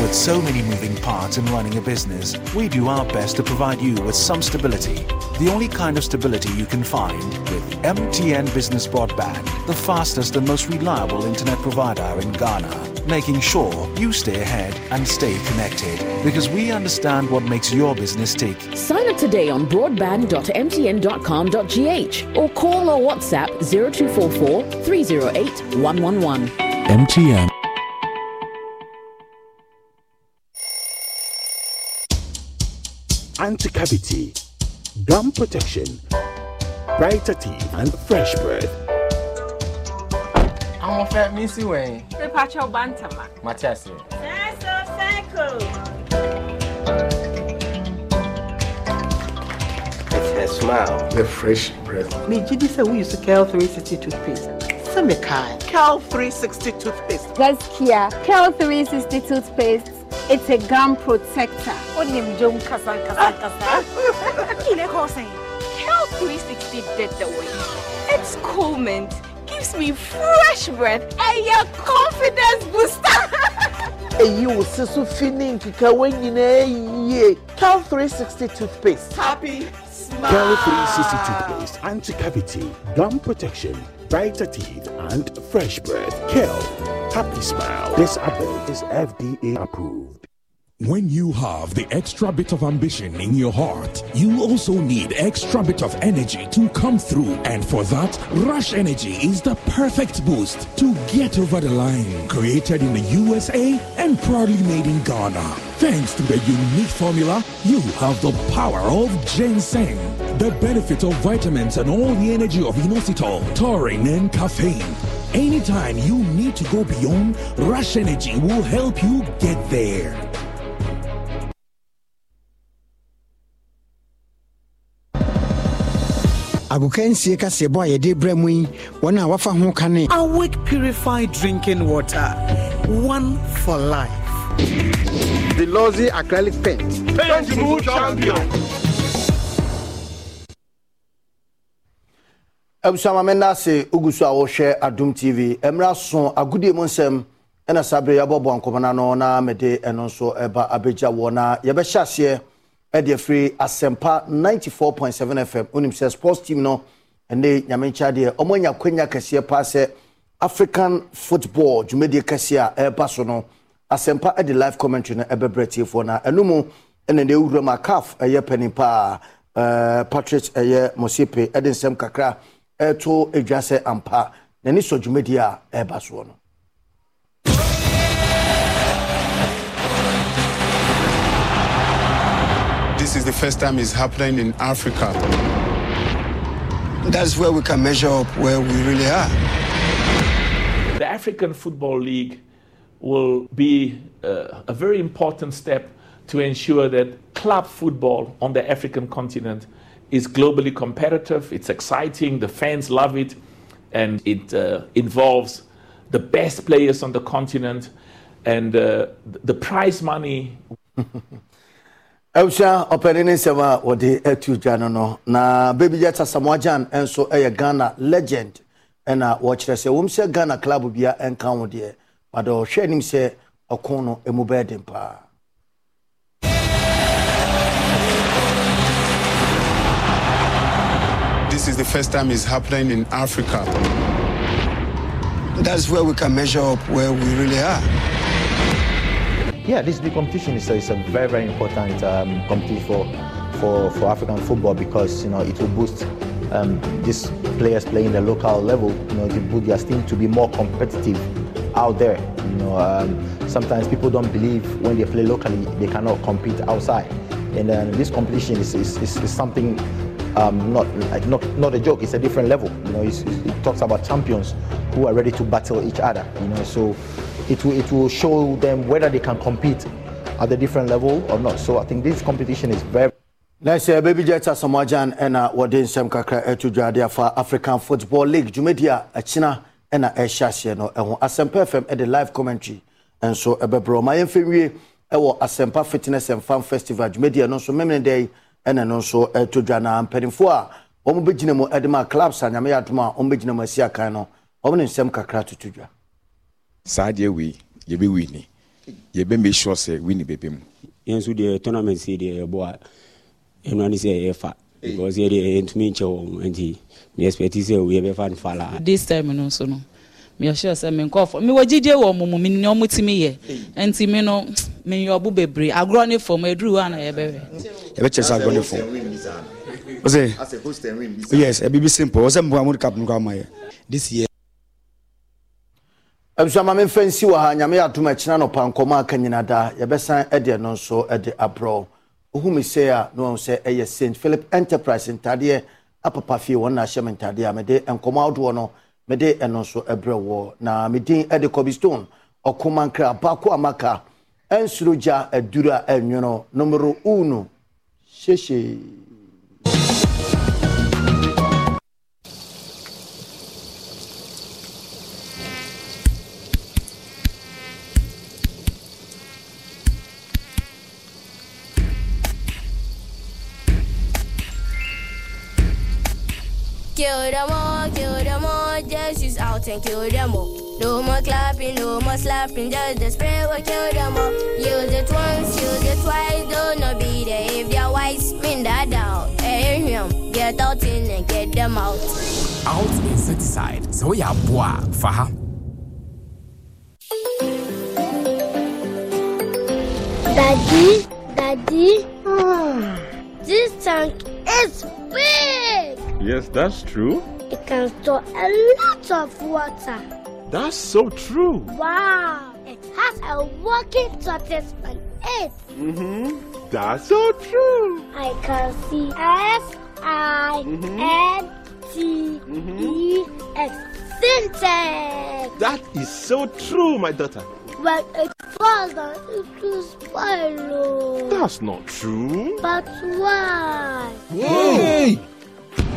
With so many moving parts in running a business, we do our best to provide you with some stability. The only kind of stability you can find with MTN Business Broadband, the fastest and most reliable internet provider in Ghana. making sure you stay ahead and stay connected because we understand what makes your business tick. Sign up today on broadband.mtn.com.gh or call or WhatsApp 0244 308 111. MTN. Anti-cavity, gum protection, brighter teeth, and fresh breath. ahoɔfɛ mensi wɛn mepakyɛ wo bantama mate ase Circle, circle. It's her smile. The fresh breath. megye di sɛ woyi so kel 360 toothpaste sɛ mekae kel 360 toothpaste Gaskia, Kel 360 toothpaste. It's a gum protector. Kel 360 did the way. It's cool mint. Gives me fresh breath and your confidence booster. ɛyi wo se so fi ne nkekawa nyinaa yie kel 360 toothpaste Happy smile. Kel 360 toothpaste, anti-cavity, gum protection, brighter teeth, and fresh breath. Kel, happy smile. This advert is FDA approved. When you have the extra bit of ambition in your heart, you also need extra bit of energy to come through. And for that, Rush Energy is the perfect boost to get over the line. Created in the USA and proudly made in Ghana. Thanks to the unique formula, you have the power of ginseng, the benefit of vitamins and all the energy of inositol, taurine, and caffeine. Anytime you need to go beyond, Rush Energy will help you get there. agokansie kaseɛbɔ a yɛde brɛ mu yi wɔn a wafa ho ka ne awake purified drinking water one for life The Lozi acrylic paint. Paintable champion. Abusua ma nna ase ogu so a wɔhwɛ adom tv mmerɛ so agodie mu nsɛm ɛna saa berɛ yɛabɔbɔ nkɔmmɔna no na mede ɛno nso ɛba abɛgya wɔ. Na yɛbɛhyɛ aseɛ ɛde afiri asɛmpa 94.7 fm wonim sɛ sports team no ɛne nyame nkyɛ deɛ ɔmo anya kwanya kɛseɛ paa sɛ african football dwumadie kɛseɛ a ɛreba so no asɛmpa ɛde live commentary no ɛbɛbrɛ tiefoɔ na ɛno mu ɛna ne ɛwura mu a caf ɛyɛ panin paa ɛɛ patrick ɛyɛ mosepe ɛde nsɛm kakra ɛto edwa sɛ ampa n'ani sɔ dwumadie a ɛreba soɔ no. This is the first time it's happening in Africa. That's where we can measure up where we really are. The African Football League will be uh, a very important step to ensure that club football on the African continent is globally competitive. It's exciting, the fans love it, and it uh, involves the best players on the continent. And uh, the prize money abusua ɔpɛni ne nsɛm a wɔde atu dwa no na baby jet asamoah gyan nso yɛ ghana legend ɛna wɔkyerɛ sɛ wɔm sɛ ghana club bia ɛnka ho deɛ bade ɔhwɛ anim sɛ ɔko no den paa This is the first time it's happening in Africa. That's where we can measure up where we really are. Yeah, this big competition is a, is a very, very important um, competition for, for, for African football because you know it will boost um, these players playing the local level. You know, to boost their team to be more competitive out there. You know, um, sometimes people don't believe when they play locally they cannot compete outside, and uh, this competition is, is, is, is something um, not not not a joke. It's a different level. You know, it talks about champions who are ready to battle each other. You know, so it will it will show them whether they can compete at a different level or not. So I think this competition is very. na sɛ uh, baby jet asamoah gyan ɛna uh, wɔde nsɛm kakra uh, atu dwade afa african football league dwumadi a akyina ɛna ɛhyɛ aseɛ no ɛho asɛmpa fm ɛde live commentary nso ɛbɛbrɛ ɔma yɛmfa nwie ɛwɔ asɛmpa fitness and fan festival dwumadi no nso memene ɛna no nso ɛto dwa na mpanimfoɔ a wɔn bɛgyina mu ɛde ma clubs a nyame yɛ adom a wɔn bɛgyina mu asi akan no. Wɔn ne nsɛm kakra toto dwa saa deɛ wei yɛbɛwi ni. Yɛbɛ make sure sɛ wini bɛbɛ mu. Yɛn nso deɛ tournament sei deɛ yɛbɔ a ɛno ne sɛ yɛfa because yɛdeɛ yɛntumi nkyɛ wɔ mu nti me expect sɛ yɛbɛfa no fa laa this time no nso no meyɛhyɛ sɛ me nkɔɔfo mewɔ gyidie wɔ mo mu mene ɔmo tumi yɛ nti me no meyɛ ɔbo bebree agorɔ ne fam aduru hɔ a na yɛbɛhwɛ yɛbɛkyerɛ sɛ agorɔ ne fam ɔsɛ yes ɛbibi simple. Ɔsɛ mpoa mode cap no kɔ ama yɛ this year. Abusuama memfa nsi wɔ ha nyame yɛ adom akyina nɔpa nkɔmmɔ aka nyina daa yɛbɛsan ɛde ɛno nso ɛde aborɔ wohu me sei a na wahu sɛ ɛyɛ st philip enterprise ntadeɛ apapa fie wɔn na ahyɛ me ntadeɛ a mede nkɔmmɔ ahodoɔ no mede ɛno nso ɛbrɛ wɔ na medin ɛde kobi stone ɔkomankra baako amaka ɛnsuro gya aduru a ɛnwono numero uno hyehye Kill them all, kill them all, just use out and kill them all. No more clapping, no more slapping, just the spray will kill them all. Use it once, use it twice, do not be there if they're white, spin that down. Hey, him, get out in and get them out. Out insecticide, so ya boa, faha. Daddy, Daddy, ah. this tank is big. Yes, that's true. It can store a lot of water. That's so true. Wow, it has a working tortoise on it. Mm-hmm. That's so true. I can see S I N T E X Sintex. That is so true, my daughter. When it falls down, it will spoil. oh. That's not true. But why? Hey!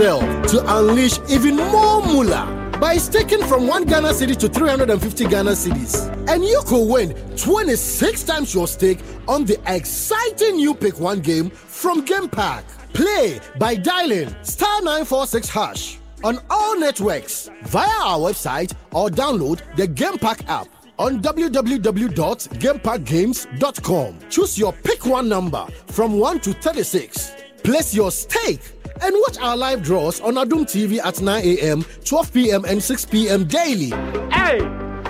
Yourself to unleash even more moolah by staking from 1 Ghana cedi to 350 Ghana cedis. And you could win 26 times your stake on the exciting new Pick 1 game from Game Pack. Play by dialing star 946 hash on all networks via our website or download the Game Pack app on www.gamepackgames.com. Choose your pick one number from 1 to 36. Place your stake and watch our live draws on Adom TV at 9 a.m., 12 p.m., and 6 p.m. daily. Hey,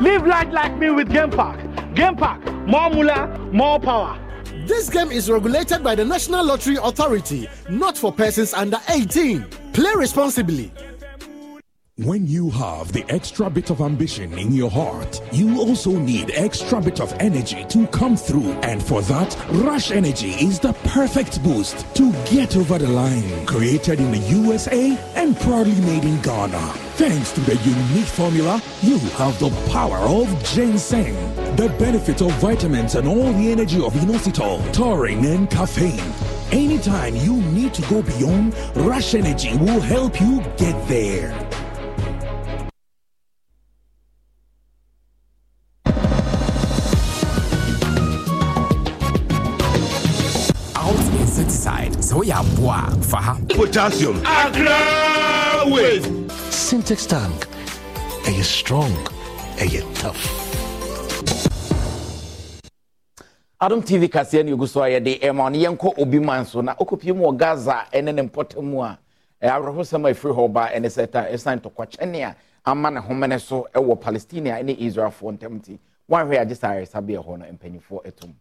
live life like me with Game Pack. Game Pack, more moolah, more power. This game is regulated by the National Lottery Authority, not for persons under 18. Play responsibly. When you have the extra bit of ambition in your heart, you also need extra bit of energy to come through. And for that, Rush Energy is the perfect boost to get over the line. Created in the USA and proudly made in Ghana. Thanks to the unique formula, you have the power of ginseng, the benefit of vitamins and all the energy of inositol, taurine, and caffeine. Anytime you need to go beyond, Rush Energy will help you get there. Potassium. Accra with Sintex tank. Are you strong? Are you tough? adom tv kaseɛ ne ɛgu so a yɛde ɛma no yɛnkɔ obi man so na wokɔpie mu wɔ gaza ɛne ne mpɔtam mu a ɛ, awerɛhosɛm a ɛfiri hɔ ba ɛne sɛ ta ɛsiane tɔkwakyɛne a ama ne homene so ɛwɔ palestine ne israelfoɔ ntam nti woanhwɛ agye saa ayaresabeɛ hɔ no mpanyifoɔ ɛtom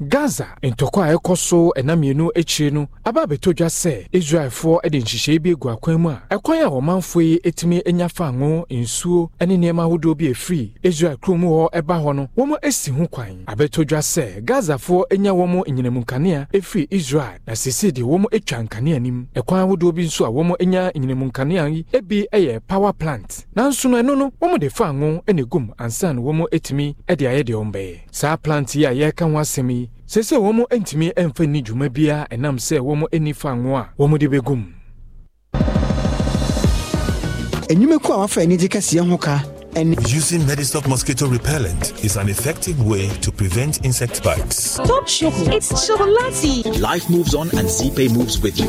gaza ntɔkwa a ɛkɔ so ɛna mmienu akyire no aba abɛtɔ dwa sɛ israelfoɔ de nhyehyɛe bi agu akwan mu a ɛkwan a ɔmanfoɔ yi atumi anya fango nsuo ne nneɛma ahodoɔ bi afiri israel kurom hɔ ɛba hɔ no wɔn asi ho kwan. Abɛtɔ dwa sɛ gazafoɔ anya wɔn nyinamu nkanea afiri israel na sese deɛ wɔn atwa nkanea nim. Ɛkwan ahodoɔ bi nso a wɔn anya nyinamu nkanea yi ebi yɛ power plant. Nanso no ɛno no wɔn de fango na egum ansa wɔn atumi de ayɛ deɛ wɔn saa plant yi a yɛreka sɛ sɛ wɔn ntumi mfa ni dwuma biara ɛnam sɛ wɔn ani fango a wɔn de bɛgum enyimako a wafa anigye kɛseɛ ho ka Using Medistop mosquito repellent is an effective way to prevent insect bites. Stop shopping. It's chocolatey. Life moves on and Zeepay moves with you.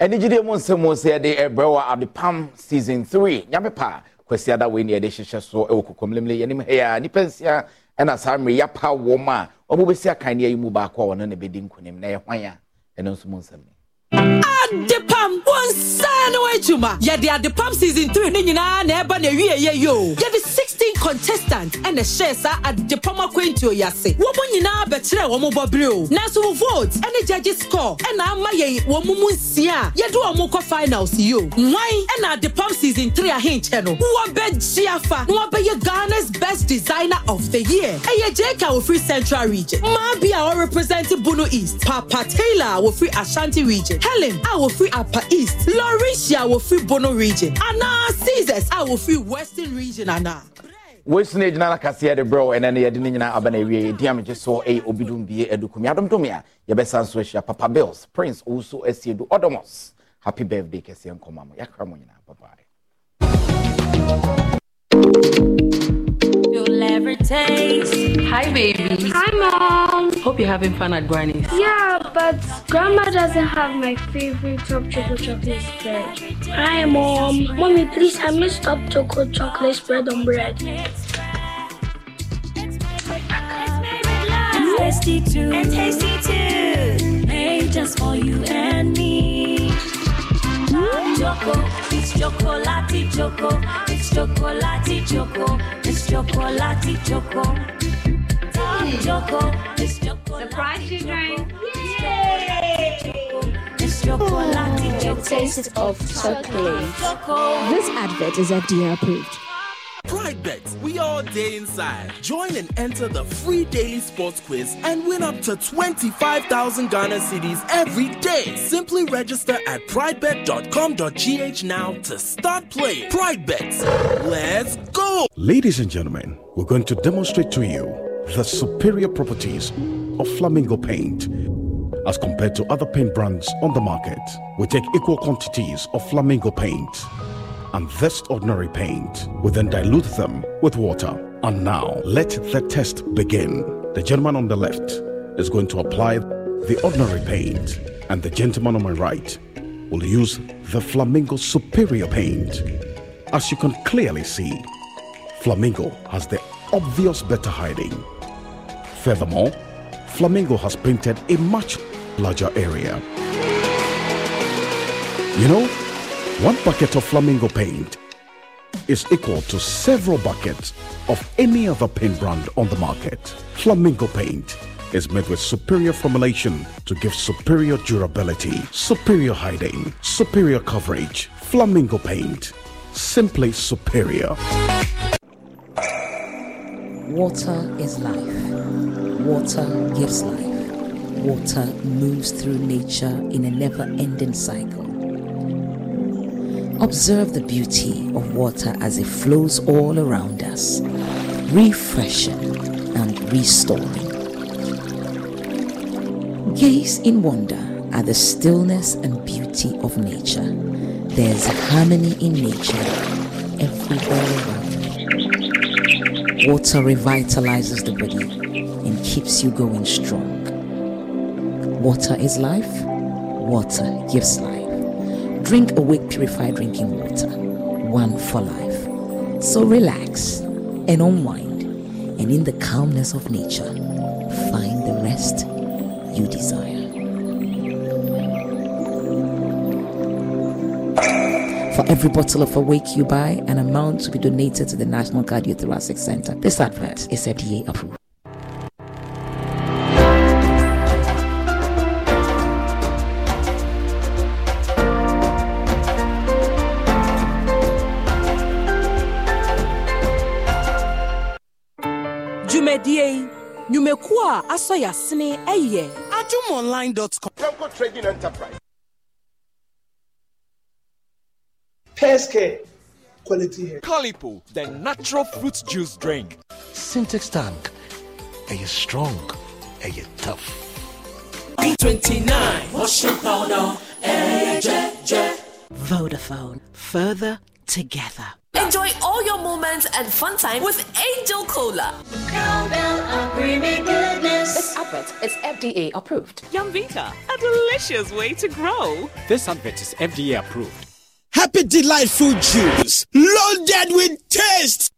ɛnigyedeɛ mu nsɛm mu sɛ yɛde ɛbrɛ wɔ adepam season 3 nyame pa kwasi ada wei ne yɛde hyehyɛ so ɛwɔ kokomlemle yɛnim hɛyɛ a nnipa nsia ɛna saa mmere yɛapa wɔm a ɔmobɛsi akanea yi mu baako a ɔno ne bɛdi nkonim na yɛhwan a? Ɛno nso mu nsɛm ni. Adepam wɔnsaa ne w'adwuma yɛde adepam season 3 ne nyinaa na ɛba na awieyɛ yi o. Yɛde 16 contestant ɛna hyɛɛ saa adepam akwantuo yi ase wɔn mu nyinaa bɛkyerɛ wɔn bɔbere o. Nanso wo vote ɛne judge score ɛna ama yɛn wɔn mu nsia a yɛde wɔn kɔ finals yi o. Nwan ɛna adepam season 3 ahenkyɛ no wɔbɛgye afa na wɔbɛyɛ ghana's best designer of the year. Ɛyɛ jeka ofiri central region maa bi a ɔrepresent bono east papa taylor a wɔfiri ashanti region helen a wɔfiri apa east lauricia a wɔfiri bono region anaa caesars a wɔfiri western region anaa wɔsi no agyina no kaseɛ de berɛ ɛnɛ no yɛde no nyinaa aba no awie yɛdi amegye so ɛyɛ obidum bie adukumi adomdome a yɛbɛsa nso ahyia. Papa bills prince owuso asiedu odomos. Happy birthday kɛseɛ nkɔma mo. Yɛakra mo nyinaa. Babae You'll ever taste. Hi, baby. Hi, Mom. Hope you're having fun at Granny's. Yeah, but Grandma doesn't have my favorite top chocolate chocolate spread. Hi, Mom. Mommy, please, I missed top chocolate chocolate spread on bread. Tasty too. And tasty too. Made just for you and me. Hmm? Choco, it's chocolati choco. It's chocolati choco. It's chocolati choco. This chocolate Choco, it's chocolati Surprise children. It's chocolati choco. Taste of chocolate. This advert is FDA approved. Pride Bets, we all day inside. Join and enter the free daily sports quiz and win up to 25,000 Ghana cedis every day. Simply register at pridebet.com.gh now to start playing. Pride Bets, let's go! Ladies and gentlemen, we're going to demonstrate to you the superior properties of Flamingo paint. As compared to other paint brands on the market, we take equal quantities of Flamingo paint and this ordinary paint. We then dilute them with water. And now, let the test begin. The gentleman on the left is going to apply the ordinary paint, and the gentleman on my right will use the Flamingo Superior paint. As you can clearly see, Flamingo has the obvious better hiding. Furthermore, Flamingo has painted a much larger area. You know, one bucket of flamingo paint is equal to several buckets of any other paint brand on the market. Flamingo paint is made with superior formulation to give superior durability, superior hiding, superior coverage. Flamingo paint, simply superior. Water is life. Water gives life. Water moves through nature in a never ending cycle. Observe the beauty of water as it flows all around us, refreshing and restoring. Gaze in wonder at the stillness and beauty of nature. There's harmony in nature everywhere around. Water revitalizes the body and keeps you going strong. Water is life. Water gives life. Drink Awake Purified Drinking Water, one for life. So relax and unwind, and in the calmness of nature, find the rest you desire. For every bottle of Awake you buy, an amount to be donated to the National Cardiothoracic Center. This advert is FDA approved. Asɔ yɛasene ɛyɛ adomonline.com Temco Trading Enterprise. Pescare. Quality hair. Calipo, the natural fruit juice drink. Sintex tank. Are you strong? Are you tough? B29 washing powder. Eh, je, je. Vodafone. Further together. Enjoy all your moments and fun time with Angel Cola. This advert is FDA approved. Yumvita, a delicious way to grow. This advert is FDA approved. Happy Delightful Juice, loaded with taste.